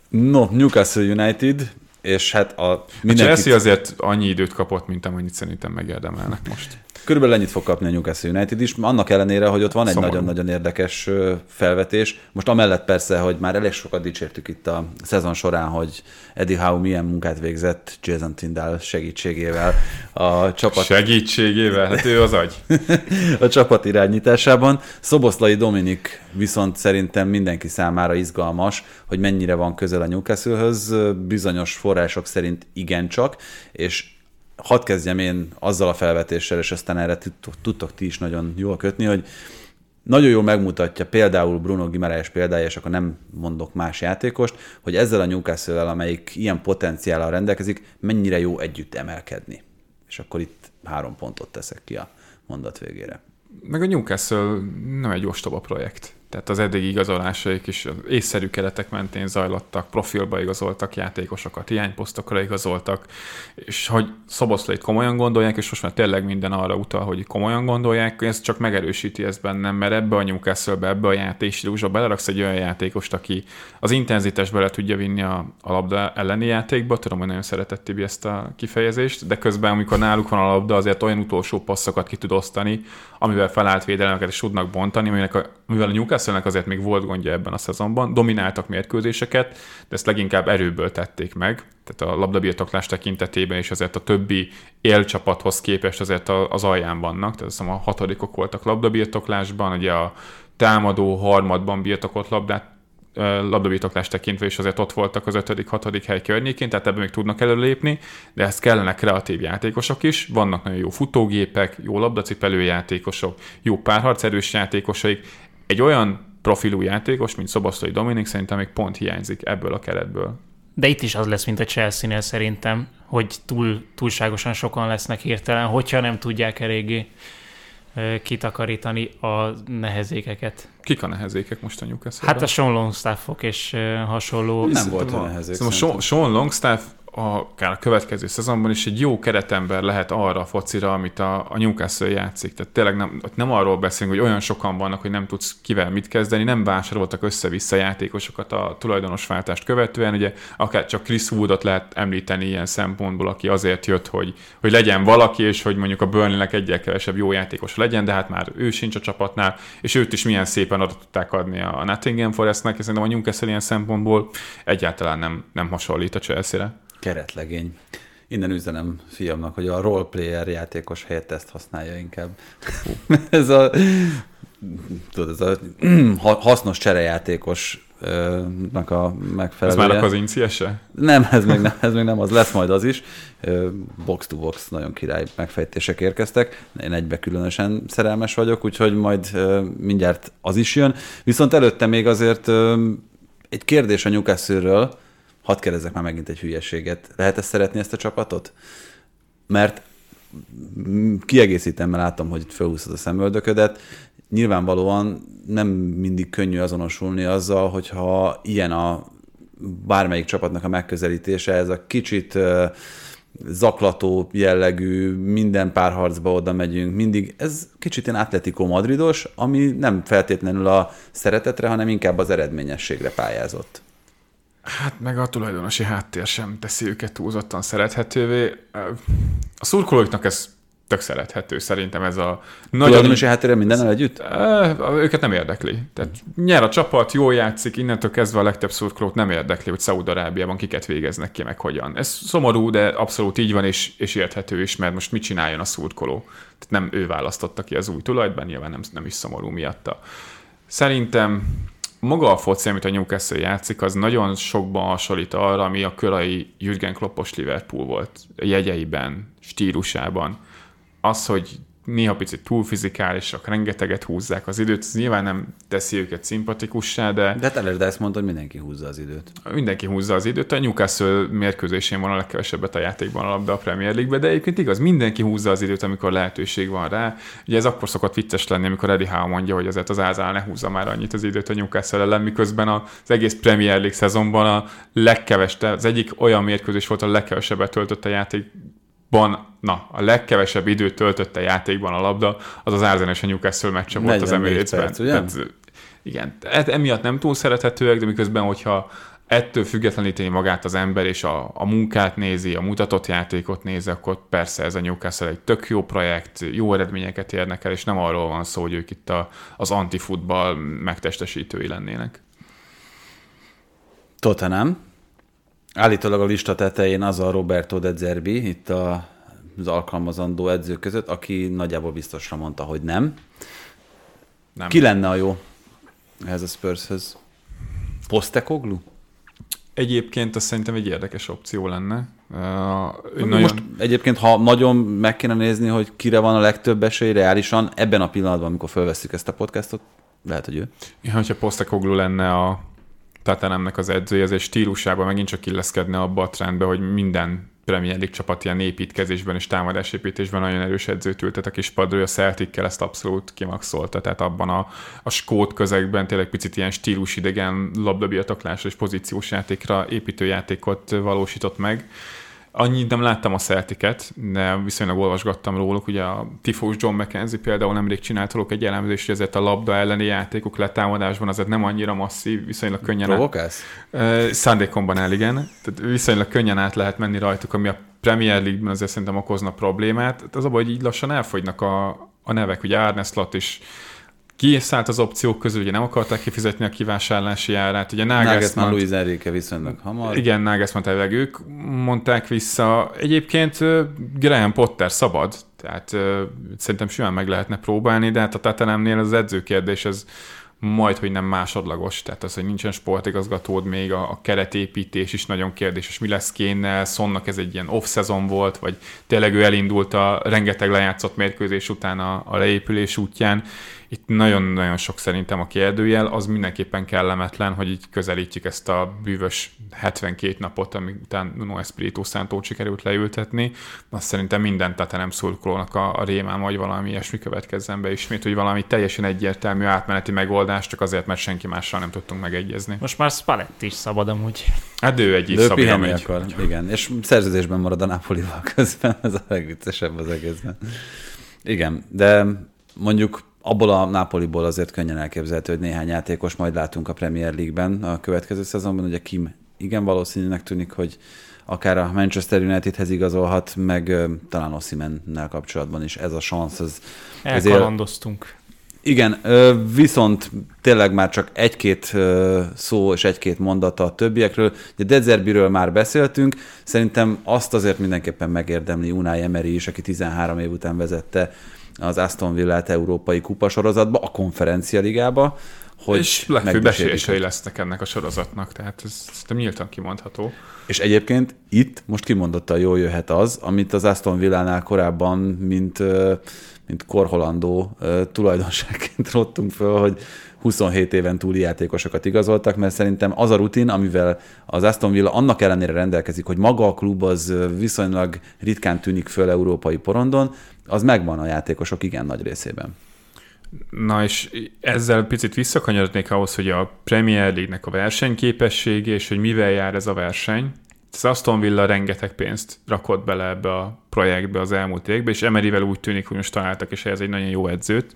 No, Newcastle United, és hát a A mindenkit, Chelsea azért annyi időt kapott, mint amennyit szerintem megérdemelnek most. Körülbelül ennyit fog kapni a Newcastle United is, annak ellenére, hogy ott van egy nagyon-nagyon érdekes felvetés. Most amellett persze, hogy már elég sokat dicsértük itt a szezon során, hogy Eddie Howe milyen munkát végzett Jason Tyndall segítségével a csapat Segítségével, hát ő az agy. a csapat irányításában. Szoboszlai Dominik viszont szerintem mindenki számára izgalmas, hogy mennyire van közel a Newcastle-höz. Bizonyos források szerint igencsak, és hadd kezdjem én azzal a felvetéssel, és aztán erre tudtok, ti is nagyon jól kötni, hogy nagyon jól megmutatja például Bruno Gimareis példája, és akkor nem mondok más játékost, hogy ezzel a newcastle amelyik ilyen potenciállal rendelkezik, mennyire jó együtt emelkedni. És akkor itt három pontot teszek ki a mondat végére. Meg a Newcastle nem egy ostoba projekt. Tehát az eddigi igazolásaik is észszerű keretek mentén zajlottak, profilba igazoltak játékosokat, hiányposztokra igazoltak, és hogy Szoboszlait komolyan gondolják, és most már tényleg minden arra utal, hogy komolyan gondolják, ez csak megerősíti ezt bennem, mert ebbe a Newcastle-be, ebbe a játékstílusba beleraksz egy olyan játékost, aki az intenzitás bele tudja vinni a, a labda elleni játékba, tudom, hogy nagyon szeretett Tibi ezt a kifejezést, de közben, amikor náluk van a labda, azért olyan utolsó passzokat ki tud osztani, amivel felállt védelemeket is tudnak bontani, aminek a, mivel a Newcastle-nek azért még volt gondja ebben a szezonban, domináltak mérkőzéseket, de ezt leginkább erőből tették meg, tehát a labdabirtoklás tekintetében is azért a többi élcsapathoz képest azért az alján vannak, tehát hiszem a hatodikok voltak labdabirtoklásban, ugye a támadó harmadban birtokolt labdát labdabirtoklást tekintve is azért ott voltak az ötödik, hatodik hely környékén, tehát ebben még tudnak előlépni, de ezt kellene kreatív játékosok is, vannak nagyon jó futógépek, jó labdacipelő játékosok, jó párharcerős játékosaik, egy olyan profilú játékos, mint Szoboszlai Dominik szerintem még pont hiányzik ebből a keretből. De itt is az lesz, mint a Chelsea-nél szerintem, hogy túl, túlságosan sokan lesznek hirtelen, hogyha nem tudják eléggé kitakarítani a nehezékeket. Kik a nehezékek most a newcastle Hát a Sean Longstaffok és hasonló. Nem volt olyan nehezék. Szóval Sean Longstaff a, akár a következő szezonban is egy jó keretember lehet arra a focira, amit a, a Newcastle játszik. Tehát tényleg nem, nem arról beszélünk, hogy olyan sokan vannak, hogy nem tudsz kivel mit kezdeni, nem vásároltak össze-vissza játékosokat a tulajdonos váltást követően. Ugye akár csak Chris Woodot lehet említeni ilyen szempontból, aki azért jött, hogy, hogy legyen valaki, és hogy mondjuk a Burnley-nek egyel kevesebb jó játékos legyen, de hát már ő sincs a csapatnál, és őt is milyen szépen oda tudták adni a Nottingham Forestnek, és szerintem a Newcastle ilyen szempontból egyáltalán nem, nem hasonlít a Chelsea-re. Keretlegény. Innen üzenem fiamnak, hogy a roleplayer játékos helyett ezt használja inkább. ez a, tudod, ez a ha- hasznos cserejátékosnak a Ez megfelelője. már a kazinciese? Nem, ez még nem, ez még nem az, lesz majd az is. Box to box, nagyon király megfejtések érkeztek. Én egybe különösen szerelmes vagyok, úgyhogy majd mindjárt az is jön. Viszont előtte még azért egy kérdés a Newcastle-ről, hadd kérdezzek már megint egy hülyeséget. Lehet ezt szeretni ezt a csapatot? Mert kiegészítem, mert látom, hogy itt felhúzod a szemöldöködet. Nyilvánvalóan nem mindig könnyű azonosulni azzal, hogyha ilyen a bármelyik csapatnak a megközelítése, ez a kicsit zaklató jellegű, minden párharcba oda megyünk, mindig, ez kicsit ilyen Atletico Madridos, ami nem feltétlenül a szeretetre, hanem inkább az eredményességre pályázott. Hát meg a tulajdonosi háttér sem teszi őket túlzottan szerethetővé. A szurkolóiknak ez tök szerethető, szerintem ez a nagyon... Tulajdonosi háttérrel mindennel együtt? Őket nem érdekli. Tehát nyer a csapat, jól játszik, innentől kezdve a legtöbb szurkolót nem érdekli, hogy Szaúd-Arábiában kiket végeznek ki, meg hogyan. Ez szomorú, de abszolút így van, és, és érthető is, mert most mit csináljon a szurkoló. Tehát nem ő választotta ki az új tulajtban, nyilván nem, nem is szomorú miatta. Szerintem maga a foci, amit a Newcastle játszik, az nagyon sokban hasonlít arra, ami a körai Jürgen Kloppos Liverpool volt jegyeiben, stílusában. Az, hogy néha picit túl fizikálisak, rengeteget húzzák az időt, ez nyilván nem teszi őket szimpatikussá, de... De de ezt mondta, hogy mindenki húzza az időt. Mindenki húzza az időt. A Newcastle mérkőzésén van a legkevesebbet a játékban a labda a Premier League-be, de egyébként igaz, mindenki húzza az időt, amikor lehetőség van rá. Ugye ez akkor szokott vicces lenni, amikor Eddie Howe mondja, hogy azért az Ázál ne húzza már annyit az időt a Newcastle ellen, miközben az egész Premier League szezonban a legkevesebb, az egyik olyan mérkőzés volt, a legkevesebbet töltött a játék ban, na, a legkevesebb időt töltötte játékban a labda, az az Arsenal és a Newcastle meccse volt az Emirates-ben. Tehát, igen, hát emiatt nem túl szerethetőek, de miközben, hogyha ettől függetleníteni magát az ember, és a, a munkát nézi, a mutatott játékot nézi, akkor persze ez a Newcastle egy tök jó projekt, jó eredményeket érnek el, és nem arról van szó, hogy ők itt a, az antifutball megtestesítői lennének. Tottenham. Állítólag a lista tetején az a Roberto de Zerbi, itt a, az alkalmazandó edzők között, aki nagyjából biztosra mondta, hogy nem. nem. Ki lenne a jó ehhez a Spurshöz? Postekoglu? Egyébként azt szerintem egy érdekes opció lenne. Uh, nagyon... Most egyébként, ha nagyon meg kéne nézni, hogy kire van a legtöbb esély reálisan, ebben a pillanatban, amikor felveszük ezt a podcastot, lehet, hogy ő. Ja, hogyha Postekoglu lenne a Tatanemnek az edzője, az egy stílusában megint csak illeszkedne abba a trendbe, hogy minden Premier League csapat ilyen építkezésben és támadásépítésben nagyon erős edzőt ültet a kis padról, a celtic ezt abszolút kimaxolta, tehát abban a, a skót közegben tényleg picit ilyen stílusidegen labdabirtoklásra és pozíciós játékra építőjátékot valósított meg Annyit nem láttam a Celticet, de viszonylag olvasgattam róluk. Ugye a tifós John McKenzie például nemrég csinált róluk egy elemzést, hogy ezért a labda elleni játékok letámadásban azért nem annyira masszív, viszonylag könnyen Provokálsz? Át... Szándékomban el, igen. Tehát viszonylag könnyen át lehet menni rajtuk, ami a Premier League-ben azért szerintem okozna problémát. Tehát az a baj, hogy így lassan elfogynak a, a nevek. Ugye Arne Slot is kiszállt az opciók közül, ugye nem akarták kifizetni a kivásárlási árát. Ugye Nagelsmann, Luis Enrique viszonylag hamar. Igen, Nagelsmann tényleg ők mondták vissza. Egyébként Graham Potter szabad, tehát szerintem simán meg lehetne próbálni, de hát a Tatanemnél az edzőkérdés, ez majd, hogy nem másodlagos, tehát az, hogy nincsen sportigazgatód még, a, a keretépítés is nagyon kérdéses, mi lesz kéne, Szonnak ez egy ilyen off-szezon volt, vagy tényleg ő elindult a rengeteg lejátszott mérkőzés után a, a leépülés útján, itt nagyon-nagyon sok szerintem a kérdőjel, az mindenképpen kellemetlen, hogy így közelítjük ezt a bűvös 72 napot, ami után Nuno Espirito Santo sikerült leültetni. Azt szerintem minden nem szurkolónak a, a rémám, hogy valami ilyesmi következzen be ismét, hogy valami teljesen egyértelmű átmeneti megoldás, csak azért, mert senki mással nem tudtunk megegyezni. Most már Spalletti is szabad amúgy. Hát ő egy is szabad, akar. Igen, és szerződésben marad a Napolival közben, ez a legviccesebb az egészben. Igen, de mondjuk abból a Napoliból azért könnyen elképzelhető, hogy néhány játékos majd látunk a Premier League-ben a következő szezonban. Ugye Kim igen valószínűnek tűnik, hogy akár a Manchester Unitedhez igazolhat, meg uh, talán Osimennel kapcsolatban is ez a szansz. Ez, Elkalandoztunk. Igen, viszont tényleg már csak egy-két szó és egy-két mondata a többiekről. Ugye Dezerbiről már beszéltünk, szerintem azt azért mindenképpen megérdemli Unai Emery is, aki 13 év után vezette az Aston Villát európai kupasorozatba, a konferencia ligába, hogy és legfőbb esélyesei lesznek ennek a sorozatnak, tehát ez szerintem nyíltan kimondható. És egyébként itt most kimondottan jól jöhet az, amit az Aston Villánál korábban, mint, mint korholandó tulajdonságként rottunk föl, hogy 27 éven túli játékosokat igazoltak, mert szerintem az a rutin, amivel az Aston Villa annak ellenére rendelkezik, hogy maga a klub az viszonylag ritkán tűnik föl európai porondon, az megvan a játékosok igen nagy részében. Na és ezzel picit visszakanyarodnék ahhoz, hogy a Premier League-nek a versenyképessége, és hogy mivel jár ez a verseny. Az Aston Villa rengeteg pénzt rakott bele ebbe a projektbe az elmúlt évekbe, és Emeryvel úgy tűnik, hogy most találtak és ez egy nagyon jó edzőt.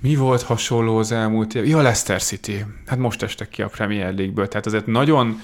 Mi volt hasonló az elmúlt év? Ja, Leicester City. Hát most estek ki a Premier League-ből. Tehát azért nagyon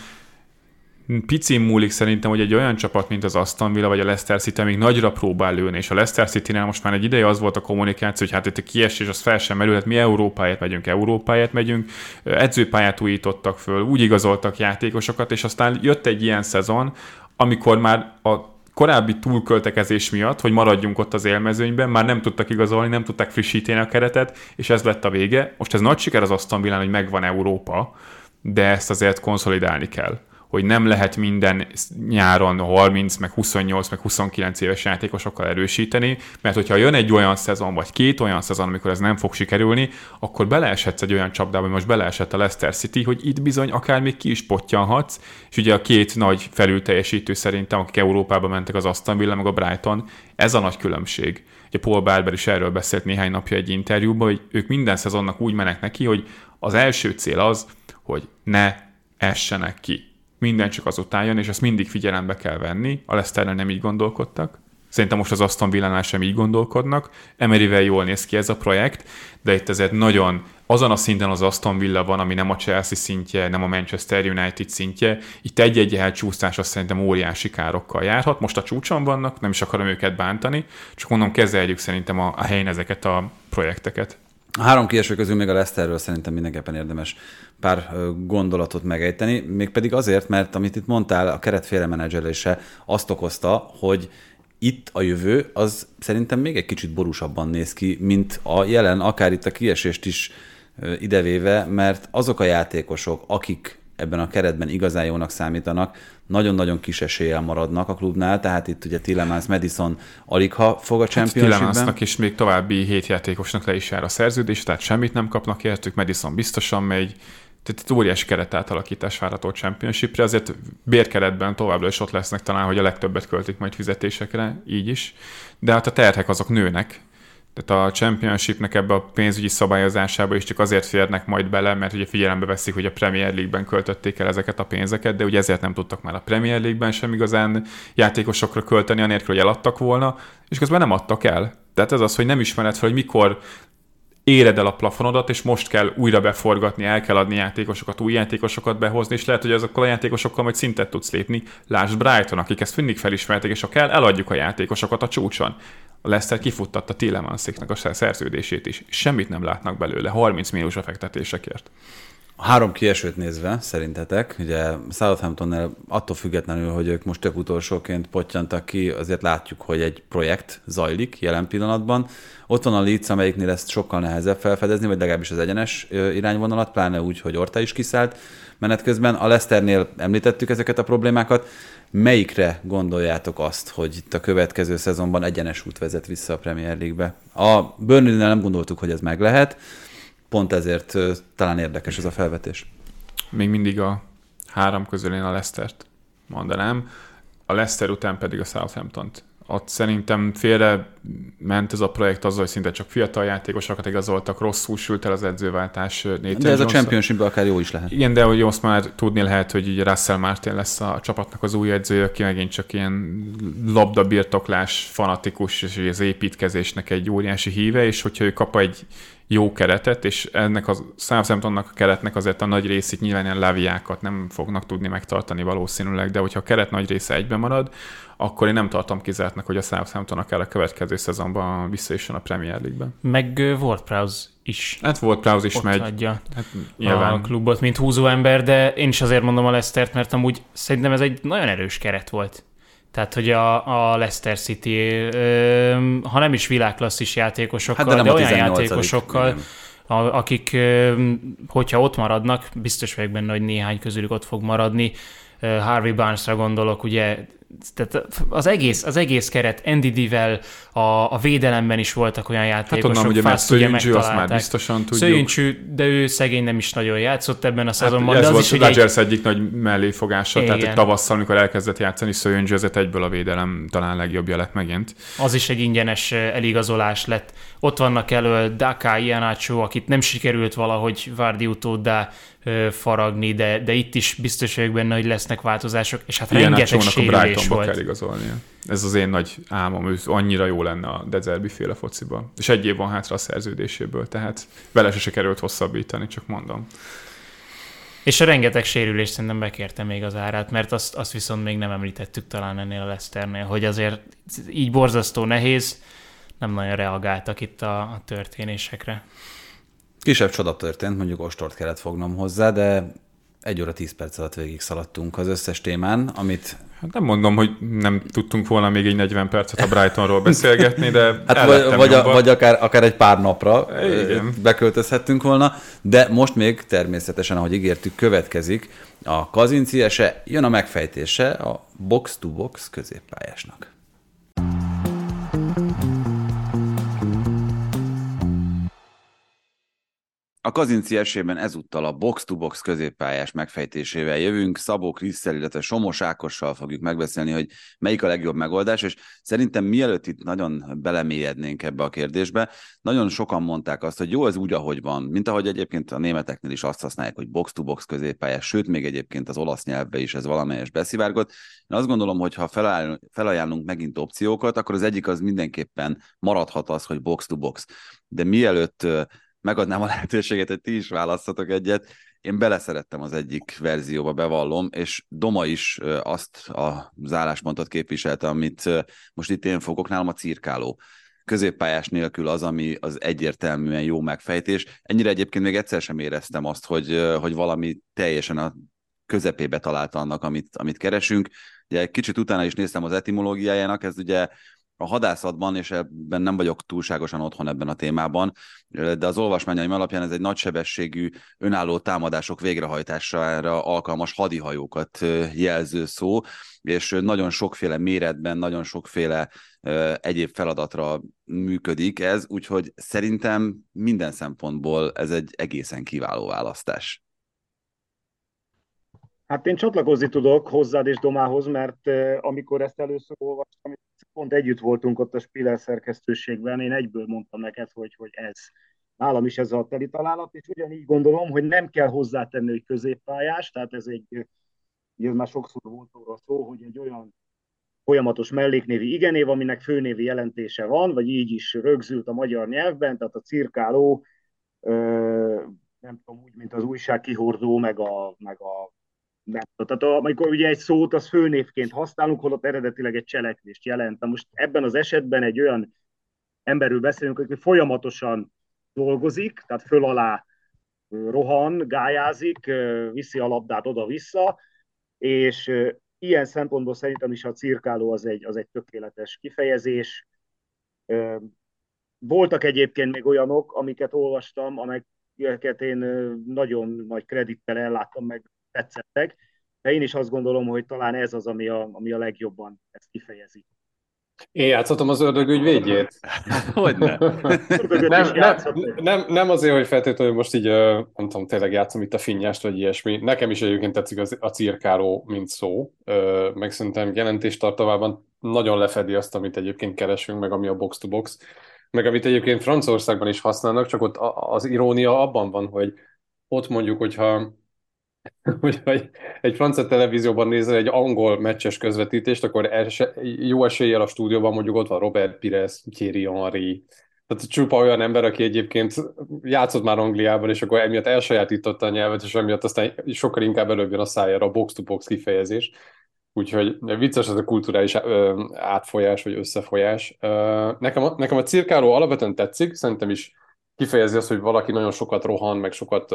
picin múlik szerintem, hogy egy olyan csapat, mint az Aston Villa vagy a Leicester City még nagyra próbál lőni, és a Leicester City-nál most már egy ideje az volt a kommunikáció, hogy hát itt a kiesés az fel sem merül, hát mi Európáért megyünk, Európáért megyünk, edzőpályát újítottak föl, úgy igazoltak játékosokat, és aztán jött egy ilyen szezon, amikor már a korábbi túlköltekezés miatt, hogy maradjunk ott az élmezőnyben, már nem tudtak igazolni, nem tudták frissíteni a keretet, és ez lett a vége. Most ez nagy siker az Aston Villán, hogy megvan Európa, de ezt azért konszolidálni kell hogy nem lehet minden nyáron 30, meg 28, meg 29 éves játékosokkal erősíteni, mert hogyha jön egy olyan szezon, vagy két olyan szezon, amikor ez nem fog sikerülni, akkor beleeshetsz egy olyan csapdába, hogy most beleesett a Leicester City, hogy itt bizony akár még ki is pottyanhatsz, és ugye a két nagy felülteljesítő szerintem, akik Európába mentek, az Aston Villa, meg a Brighton, ez a nagy különbség. Ugye Paul Barber is erről beszélt néhány napja egy interjúban, hogy ők minden szezonnak úgy mennek neki, hogy az első cél az, hogy ne essenek ki minden csak azután jön, és ezt mindig figyelembe kell venni. A Leicesternél nem így gondolkodtak. Szerintem most az Aston Villánál sem így gondolkodnak. Emeryvel jól néz ki ez a projekt, de itt ezért nagyon azon a szinten az Aston Villa van, ami nem a Chelsea szintje, nem a Manchester United szintje. Itt egy-egy elcsúszás azt szerintem óriási károkkal járhat. Most a csúcson vannak, nem is akarom őket bántani, csak mondom, kezeljük szerintem a, a helyen ezeket a projekteket. A három kieső közül még a Leicesterről szerintem mindenképpen érdemes pár gondolatot megejteni, mégpedig azért, mert amit itt mondtál, a keret félremenedzselése azt okozta, hogy itt a jövő az szerintem még egy kicsit borúsabban néz ki, mint a jelen, akár itt a kiesést is idevéve, mert azok a játékosok, akik ebben a keretben igazán jónak számítanak, nagyon-nagyon kis eséllyel maradnak a klubnál, tehát itt ugye Tillemans, Madison alig ha fog a hát championshipben. Hát is még további hét játékosnak le is jár a szerződés, tehát semmit nem kapnak értük, Madison biztosan megy, tehát itt óriási keret átalakítás várható championshipre, azért bérkeretben továbbra is ott lesznek talán, hogy a legtöbbet költik majd fizetésekre, így is, de hát a terhek azok nőnek, tehát a championshipnek ebbe a pénzügyi szabályozásába is csak azért férnek majd bele, mert ugye figyelembe veszik, hogy a Premier League-ben költötték el ezeket a pénzeket, de ugye ezért nem tudtak már a Premier League-ben sem igazán játékosokra költeni, anélkül, hogy eladtak volna, és közben nem adtak el. Tehát ez az, hogy nem ismered fel, hogy mikor éred el a plafonodat, és most kell újra beforgatni, el kell adni játékosokat, új játékosokat behozni, és lehet, hogy azokkal a játékosokkal majd szintet tudsz lépni. Lásd Brighton, akik ezt mindig felismerték, és ha kell, eladjuk a játékosokat a csúcson. A Leicester kifuttatta Tillemanszéknek a szerződését is. Semmit nem látnak belőle, 30 milliós fektetésekért. A három kiesőt nézve, szerintetek, ugye Southamptonnál attól függetlenül, hogy ők most tök utolsóként potyantak ki, azért látjuk, hogy egy projekt zajlik jelen pillanatban. Ott van a Leeds, amelyiknél ezt sokkal nehezebb felfedezni, vagy legalábbis az egyenes irányvonalat, pláne úgy, hogy Orta is kiszállt menet közben. A Leicesternél említettük ezeket a problémákat. Melyikre gondoljátok azt, hogy itt a következő szezonban egyenes út vezet vissza a Premier League-be? A Burnley-nél nem gondoltuk, hogy ez meg lehet, pont ezért talán érdekes ez a felvetés. Még mindig a három közül én a Leicester-t mondanám, a Leicester után pedig a Southampton-t ott szerintem félre ment ez a projekt azzal, hogy szinte csak fiatal játékosokat igazoltak, rosszul sült el az edzőváltás. Nathan de ez Johnson. a championship akár jó is lehet. Igen, de hogy azt már tudni lehet, hogy ugye Russell Martin lesz a csapatnak az új edzője, aki megint csak ilyen labdabirtoklás fanatikus, és az építkezésnek egy óriási híve, és hogyha ő kap egy jó keretet, és ennek a Southamptonnak a keretnek azért a nagy részét nyilván ilyen leviákat nem fognak tudni megtartani valószínűleg, de hogyha a keret nagy része egyben marad, akkor én nem tartom kizártnak, hogy a Southampton kell a következő szezonban visszajöjjön a Premier League-ben. Meg uh, Ward Prowse is. Hát Ward Prowse is megy. Adja hát, nyilván. a klubot, mint húzóember, de én is azért mondom a Leicester-t, mert amúgy szerintem ez egy nagyon erős keret volt. Tehát, hogy a, a Leicester City, ö, ha nem is világklasszis játékosokkal, hát de, de olyan játékosokkal, a, akik, ö, hogyha ott maradnak, biztos vagyok benne, hogy néhány közülük ott fog maradni. Harvey Barnesra gondolok, ugye tehát az egész, az egész keret NDD-vel a, a védelemben is voltak olyan játékosok. Hát onnan ugye, mert Szöjüncsű, azt már biztosan tudjuk. Szöjüncsű, de ő szegény nem is nagyon játszott ebben a hát szezonban. Hát ez de az volt Dodgers egy... egyik nagy melléfogása, Igen. tehát egy tavasszal, amikor elkezdett játszani Szöjüncsű, azért egyből a védelem talán legjobbja lett megint. Az is egy ingyenes eligazolás lett. Ott vannak elő Daka, Ianacho, akit nem sikerült valahogy Várdi utóddá faragni, de, de itt is biztos vagyok benne, hogy lesznek változások, és hát rengeteg sérülés volt. kell igazolnia. Ez az én nagy álmom, ő annyira jó lenne a Dezerbi féle fociban. És egy év van hátra a szerződéséből, tehát vele se került hosszabbítani, csak mondom. És a rengeteg sérülés szerintem bekérte még az árát, mert azt, azt viszont még nem említettük talán ennél a Leszternél, hogy azért így borzasztó nehéz, nem nagyon reagáltak itt a, a történésekre. Kisebb csoda történt, mondjuk ostort kellett fognom hozzá, de egy óra tíz perc alatt végig szaladtunk az összes témán, amit Hát nem mondom, hogy nem tudtunk volna még egy 40 percet a Brightonról beszélgetni, de Hát vagy, vagy, a, vagy akár, akár egy pár napra Igen. beköltözhettünk volna, de most még természetesen, ahogy ígértük, következik a kazinciese, jön a megfejtése a box-to-box középpályásnak. A Kazinci esében ezúttal a box-to-box középpályás megfejtésével jövünk. Szabó Krisszel, illetve Somos Ákossal fogjuk megbeszélni, hogy melyik a legjobb megoldás, és szerintem mielőtt itt nagyon belemélyednénk ebbe a kérdésbe, nagyon sokan mondták azt, hogy jó, ez úgy, ahogy van, mint ahogy egyébként a németeknél is azt használják, hogy box-to-box középpályás, sőt, még egyébként az olasz nyelvbe is ez valamelyes beszivárgott. Én azt gondolom, hogy ha felajánlunk megint opciókat, akkor az egyik az mindenképpen maradhat az, hogy box-to-box. De mielőtt megadnám a lehetőséget, hogy ti is választhatok egyet. Én beleszerettem az egyik verzióba, bevallom, és Doma is azt az álláspontot képviselte, amit most itt én fogok, nálam a cirkáló középpályás nélkül az, ami az egyértelműen jó megfejtés. Ennyire egyébként még egyszer sem éreztem azt, hogy, hogy valami teljesen a közepébe találta annak, amit, amit keresünk. Ugye kicsit utána is néztem az etimológiájának, ez ugye a hadászatban, és ebben nem vagyok túlságosan otthon ebben a témában, de az olvasmányaim alapján ez egy nagysebességű önálló támadások végrehajtására alkalmas hadihajókat jelző szó, és nagyon sokféle méretben, nagyon sokféle egyéb feladatra működik ez, úgyhogy szerintem minden szempontból ez egy egészen kiváló választás. Hát én csatlakozni tudok hozzád és Domához, mert amikor ezt először olvastam, pont együtt voltunk ott a Spiller szerkesztőségben, én egyből mondtam neked, hogy, hogy ez. Nálam is ez a teli találat, és ugyanígy gondolom, hogy nem kell hozzátenni, hogy középpályás, tehát ez egy, ez már sokszor volt róla szó, hogy egy olyan folyamatos melléknévi igenév, aminek főnévi jelentése van, vagy így is rögzült a magyar nyelvben, tehát a cirkáló, nem tudom, úgy, mint az újság kihordó, meg a, meg a nem Tehát amikor ugye egy szót az főnévként használunk, holott eredetileg egy cselekvést jelent. Na most ebben az esetben egy olyan emberről beszélünk, aki folyamatosan dolgozik, tehát föl alá rohan, gályázik, viszi a labdát oda-vissza, és ilyen szempontból szerintem is a cirkáló az egy, az egy tökéletes kifejezés. Voltak egyébként még olyanok, amiket olvastam, amelyeket én nagyon nagy kredittel elláttam meg tetszettek, de én is azt gondolom, hogy talán ez az, ami a, ami a legjobban ezt kifejezi. Én játszottam az ördög ügyvédjét? hogy nem, nem, nem, nem azért, hogy feltétlenül most így, nem tudom, tényleg játszom itt a finnyást, vagy ilyesmi. Nekem is egyébként tetszik az, a cirkáló, mint szó, meg szerintem jelentéstartalmában nagyon lefedi azt, amit egyébként keresünk, meg ami a box-to-box, meg amit egyébként Franciaországban is használnak, csak ott az irónia abban van, hogy ott mondjuk, hogyha hogy egy francia televízióban nézel egy angol meccses közvetítést, akkor ese, jó eséllyel a stúdióban mondjuk ott van Robert Pires, Thierry Henry, tehát csupa olyan ember, aki egyébként játszott már Angliában, és akkor emiatt elsajátította a nyelvet, és emiatt aztán sokkal inkább előbb jön a szájára a box-to-box kifejezés. Úgyhogy vicces ez a kulturális átfolyás, vagy összefolyás. Nekem, a, nekem a cirkáló alapvetően tetszik, szerintem is kifejezi azt, hogy valaki nagyon sokat rohan, meg sokat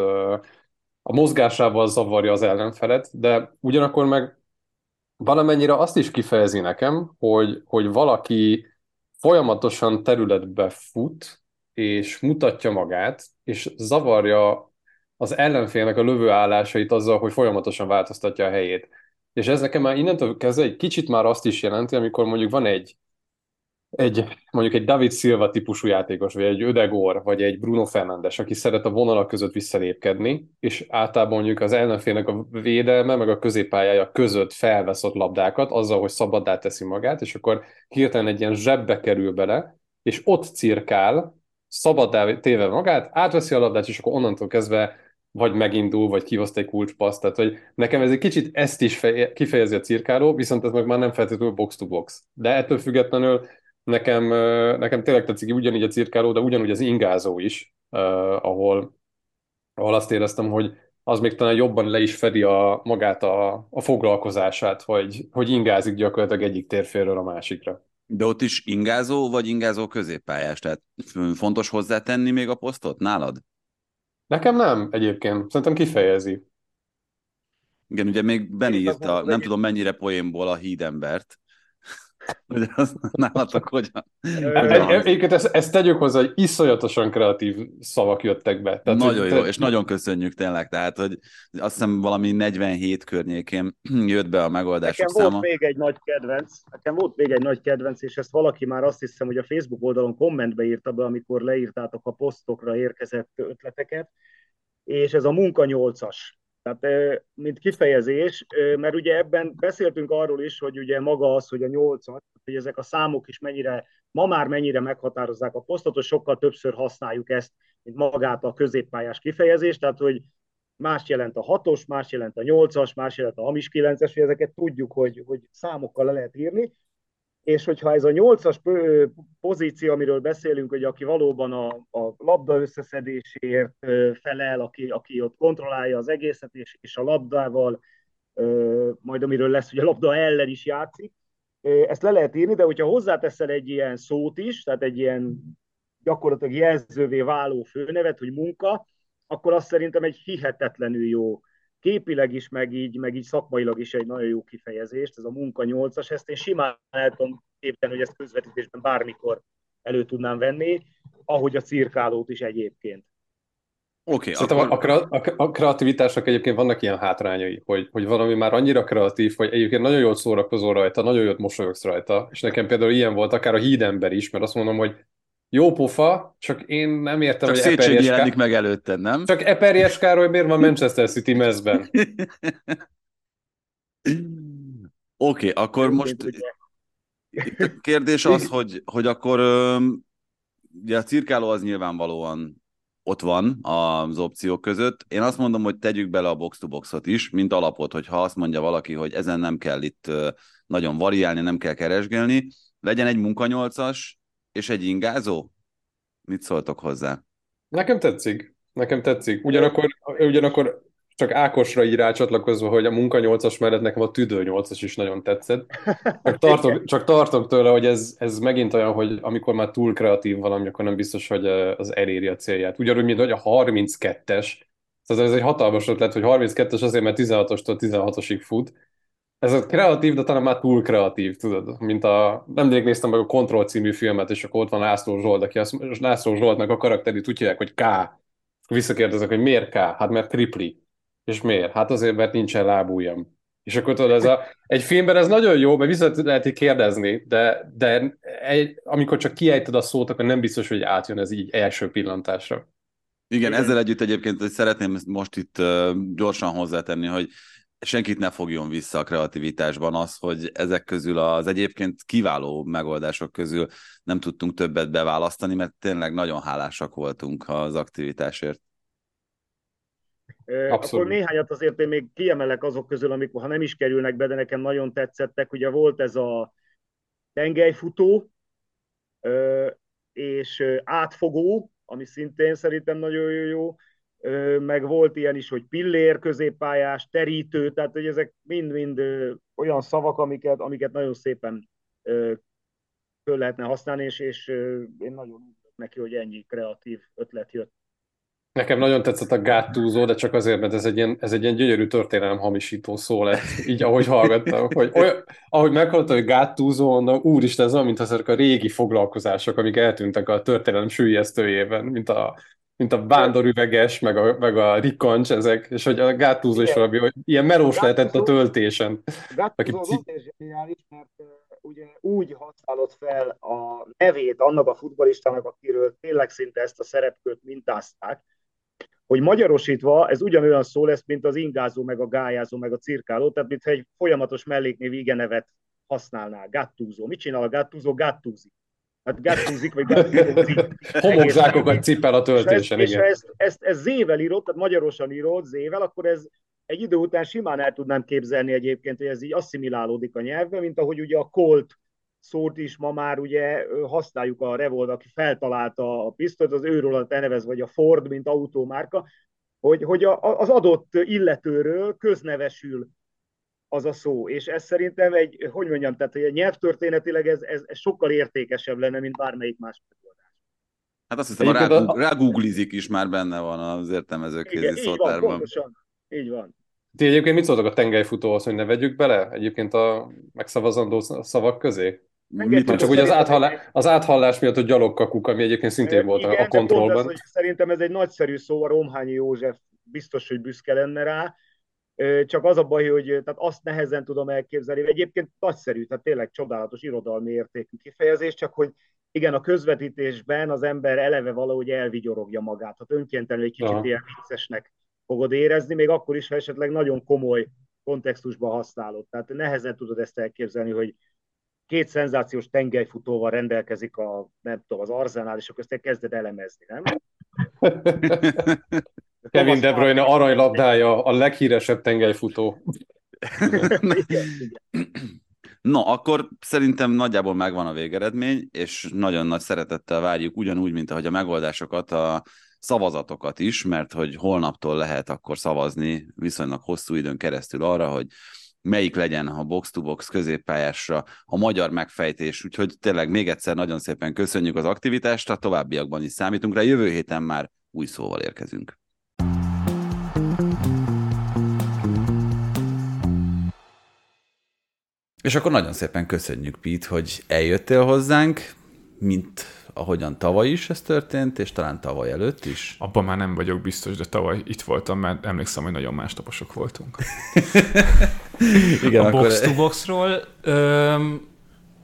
a mozgásával zavarja az ellenfelet, de ugyanakkor meg valamennyire azt is kifejezi nekem, hogy, hogy valaki folyamatosan területbe fut, és mutatja magát, és zavarja az ellenfélnek a lövőállásait azzal, hogy folyamatosan változtatja a helyét. És ez nekem már innentől kezdve egy kicsit már azt is jelenti, amikor mondjuk van egy egy, mondjuk egy David Silva típusú játékos, vagy egy Ödegor, vagy egy Bruno Fernandes, aki szeret a vonalak között visszalépkedni, és általában mondjuk az ellenfélnek a védelme, meg a középpályája között felveszott labdákat, azzal, hogy szabaddá teszi magát, és akkor hirtelen egy ilyen zsebbe kerül bele, és ott cirkál, szabaddá téve magát, átveszi a labdát, és akkor onnantól kezdve vagy megindul, vagy kihozta egy kulcspaszt. Tehát, hogy nekem ez egy kicsit ezt is kifejezi a cirkáló, viszont ez meg már nem feltétlenül box-to-box. De ettől függetlenül Nekem, nekem tényleg tetszik ugyanígy a cirkáló, de ugyanúgy az ingázó is, ahol, ahol azt éreztem, hogy az még talán jobban le is fedi a, magát a, a foglalkozását, hogy, hogy ingázik gyakorlatilag egyik térférről a másikra. De ott is ingázó, vagy ingázó középpályás? Tehát fontos hozzátenni még a posztot nálad? Nekem nem egyébként. Szerintem kifejezi. Igen, ugye még Benny írta, nem tudom mennyire poénból a hídembert, hogy az nálatok hogyan? Egyébként ezt, ezt tegyük hozzá, hogy iszonyatosan kreatív szavak jöttek be. Tehát, nagyon jó, te... és nagyon köszönjük tényleg, tehát, hogy azt hiszem valami 47 környékén jött be a megoldások Nekem száma. volt még egy nagy kedvenc, nekem volt még egy nagy kedvenc, és ezt valaki már azt hiszem, hogy a Facebook oldalon kommentbe írta be, amikor leírtátok a posztokra érkezett ötleteket, és ez a munka nyolcas. Tehát, mint kifejezés, mert ugye ebben beszéltünk arról is, hogy ugye maga az, hogy a nyolcat, hogy ezek a számok is mennyire, ma már mennyire meghatározzák a posztot, hogy sokkal többször használjuk ezt, mint magát a középpályás kifejezést, tehát, hogy más jelent a hatos, más jelent a nyolcas, más jelent a hamis kilences, hogy ezeket tudjuk, hogy, hogy számokkal le lehet írni, és hogyha ez a nyolcas pozíció, amiről beszélünk, hogy aki valóban a, a labda összeszedésért felel, aki, aki ott kontrollálja az egészet, és, és a labdával, majd amiről lesz, hogy a labda ellen is játszik, ezt le lehet írni, de hogyha hozzáteszel egy ilyen szót is, tehát egy ilyen gyakorlatilag jelzővé váló főnevet, hogy munka, akkor azt szerintem egy hihetetlenül jó képileg is, meg így, meg így szakmailag is egy nagyon jó kifejezést, ez a munka nyolcas, ezt én simán el tudom képzelni, hogy ezt közvetítésben bármikor elő tudnám venni, ahogy a cirkálót is egyébként. Oké, okay, akkor... a, a, a kreativitásnak egyébként vannak ilyen hátrányai, hogy, hogy valami már annyira kreatív, hogy egyébként nagyon jól szórakozol rajta, nagyon jót mosolyogsz rajta, és nekem például ilyen volt akár a hídember is, mert azt mondom, hogy jó pofa, csak én nem értem, csak hogy Eperjes jelenik meg előtted, nem? Csak Eperjes Károly miért van Manchester City mezben? Oké, okay, akkor most kérdés az, hogy, hogy akkor ugye a cirkáló az nyilvánvalóan ott van az opciók között. Én azt mondom, hogy tegyük bele a box-to-boxot is, mint alapot, hogy ha azt mondja valaki, hogy ezen nem kell itt nagyon variálni, nem kell keresgélni, legyen egy munkanyolcas, és egy ingázó? Mit szóltok hozzá? Nekem tetszik. Nekem tetszik. Ugyanakkor, ugyanakkor csak Ákosra így rácsatlakozva, hogy a munka 8-as mellett nekem a tüdő 8-as is nagyon tetszett. Csak tartok, csak tartok tőle, hogy ez, ez megint olyan, hogy amikor már túl kreatív valami, akkor nem biztos, hogy az eléri a célját. Ugyanúgy, mint hogy a 32-es, tehát ez egy hatalmas ötlet, hogy 32-es azért, mert 16-ostól 16-osig fut, ez a kreatív, de talán már túl kreatív, tudod, mint a, nemrég néztem meg a Control című filmet, és akkor ott van László Zsolt, aki azt, László Zsoltnak a karakterét úgy hívják, hogy K. Visszakérdezek, hogy miért K? Hát mert tripli. És miért? Hát azért, mert nincsen lábújam. És akkor tudod, ez a, egy filmben ez nagyon jó, mert vissza lehet kérdezni, de, de egy, amikor csak kiejted a szót, akkor nem biztos, hogy átjön ez így első pillantásra. Igen, ezzel együtt egyébként hogy szeretném most itt gyorsan hozzátenni, hogy senkit ne fogjon vissza a kreativitásban az, hogy ezek közül az egyébként kiváló megoldások közül nem tudtunk többet beválasztani, mert tényleg nagyon hálásak voltunk az aktivitásért. Abszolút. Akkor néhányat azért én még kiemelek azok közül, amik ha nem is kerülnek be, de nekem nagyon tetszettek. Ugye volt ez a tengelyfutó, és átfogó, ami szintén szerintem nagyon jó, jó meg volt ilyen is, hogy pillér, középpályás, terítő, tehát hogy ezek mind-mind olyan szavak, amiket, amiket nagyon szépen föl lehetne használni, és, és én nagyon örülök neki, hogy ennyi kreatív ötlet jött. Nekem nagyon tetszett a gáttúzó, de csak azért, mert ez egy ilyen, ez egy ilyen gyönyörű történelem hamisító szó lett, így ahogy hallgattam, hogy olyan, ahogy meghallottam, hogy gáttúzó, mondom, úristen, ez olyan, mint azok a régi foglalkozások, amik eltűntek a történelem sűjesztőjében, mint a mint a vándorüveges, meg a, meg a rikancs, ezek, és hogy a gátúzó is valami, hogy ilyen melós a lehetett a töltésen. Gátúzó az azért zseniális, mert ugye úgy használod fel a nevét annak a futbolistának, akiről tényleg szinte ezt a szerepkört mintázták, hogy magyarosítva ez ugyanolyan szó lesz, mint az ingázó, meg a gályázó, meg a cirkáló, tehát mintha egy folyamatos melléknév igenevet használnál. Gattúzó. Mit csinál a gattúzó? Gattúzik. Hát gattúzik, vagy gattúzik. Homokzákokat cipel a töltésen, és igen. És ezt, ezt, ezt zével írott, tehát magyarosan írott, zével, akkor ez egy idő után simán el tudnám képzelni egyébként, hogy ez így asszimilálódik a nyelvbe, mint ahogy ugye a Colt szót is ma már ugye használjuk a Revolt, aki feltalálta a pisztolyt, az őről a tenevez, vagy a Ford, mint autómárka, hogy, hogy a, az adott illetőről köznevesül az a szó, és ez szerintem egy, hogy mondjam, tehát hogy nyelvtörténetileg ez, ez, ez sokkal értékesebb lenne, mint bármelyik más megoldás. Hát azt hiszem, rá, rágooglizik is már benne van az értelmező kézi szótárban. Így van, pontosan. Így van. Ti egyébként mit szóltak a tengelyfutóhoz, hogy ne vegyük bele egyébként a megszavazandó szavak közé? Mit csak ugye az, áthallás, az áthallás miatt a gyalogkakuk, ami egyébként szintén volt igen, a kontrollban. Hogy szerintem ez egy nagyszerű szó, a Romhányi József biztos, hogy büszke lenne rá, csak az a baj, hogy tehát azt nehezen tudom elképzelni. Egyébként nagyszerű, tehát tényleg csodálatos irodalmi értékű kifejezés, csak hogy igen, a közvetítésben az ember eleve valahogy elvigyorogja magát, hát önkéntelenül egy kicsit Aha. ilyen viccesnek fogod érezni, még akkor is, ha esetleg nagyon komoly kontextusban használod. Tehát nehezen tudod ezt elképzelni, hogy két szenzációs tengelyfutóval rendelkezik a, nem tudom, az arzenál, és akkor ezt kezded elemezni, nem? Kevin De Bruyne aranylabdája a leghíresebb tengelyfutó. Na, akkor szerintem nagyjából megvan a végeredmény, és nagyon nagy szeretettel várjuk, ugyanúgy, mint ahogy a megoldásokat, a szavazatokat is, mert hogy holnaptól lehet akkor szavazni viszonylag hosszú időn keresztül arra, hogy melyik legyen a box-to-box középpályásra a magyar megfejtés, úgyhogy tényleg még egyszer nagyon szépen köszönjük az aktivitást, a továbbiakban is számítunk rá, jövő héten már új szóval érkezünk. És akkor nagyon szépen köszönjük, Pete, hogy eljöttél hozzánk, mint ahogyan tavaly is ez történt, és talán tavaly előtt is. Abban már nem vagyok biztos, de tavaly itt voltam, mert emlékszem, hogy nagyon más taposok voltunk. Igen, a akkor... box to boxról öm,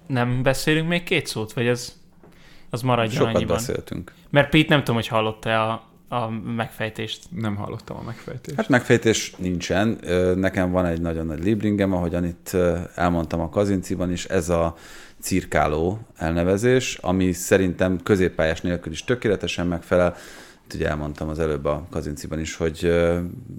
nem beszélünk még két szót, vagy ez az maradjon Sokat annyiban? beszéltünk. Mert Pete nem tudom, hogy hallotta a, a megfejtést. Nem hallottam a megfejtést. Hát megfejtés nincsen. Nekem van egy nagyon nagy libringem, ahogyan itt elmondtam a kazinciban is, ez a cirkáló elnevezés, ami szerintem középpályás nélkül is tökéletesen megfelel. Ugye elmondtam az előbb a kazinciban is, hogy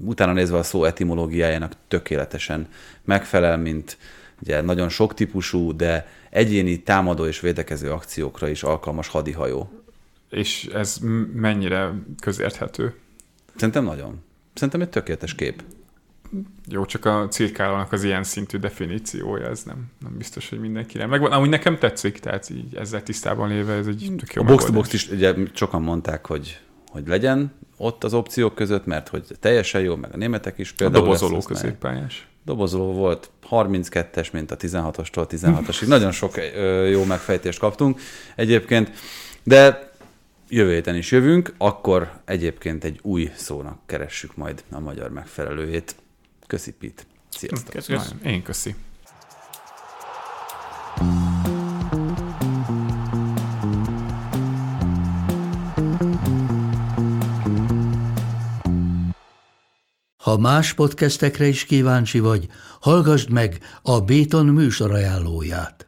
utána nézve a szó etimológiájának tökéletesen megfelel, mint ugye nagyon sok típusú, de egyéni támadó és védekező akciókra is alkalmas hadihajó. És ez mennyire közérthető? Szerintem nagyon. Szerintem egy tökéletes kép. Jó, csak a cirkálónak az ilyen szintű definíciója, ez nem, nem biztos, hogy mindenkire megvan. Amúgy nekem tetszik, tehát így ezzel tisztában léve ez egy tök jó A box to box is ugye sokan mondták, hogy, hogy legyen ott az opciók között, mert hogy teljesen jó, meg a németek is. Például a dobozoló középpályás. Dobozoló volt 32-es, mint a 16-ostól 16-asig. Nagyon sok jó megfejtést kaptunk egyébként, de jövő héten is jövünk, akkor egyébként egy új szónak keressük majd a magyar megfelelőjét. Köszi, Pit. Sziasztok. Köszi. Én köszi. Ha más podcastekre is kíváncsi vagy, hallgassd meg a Béton műsor ajánlóját.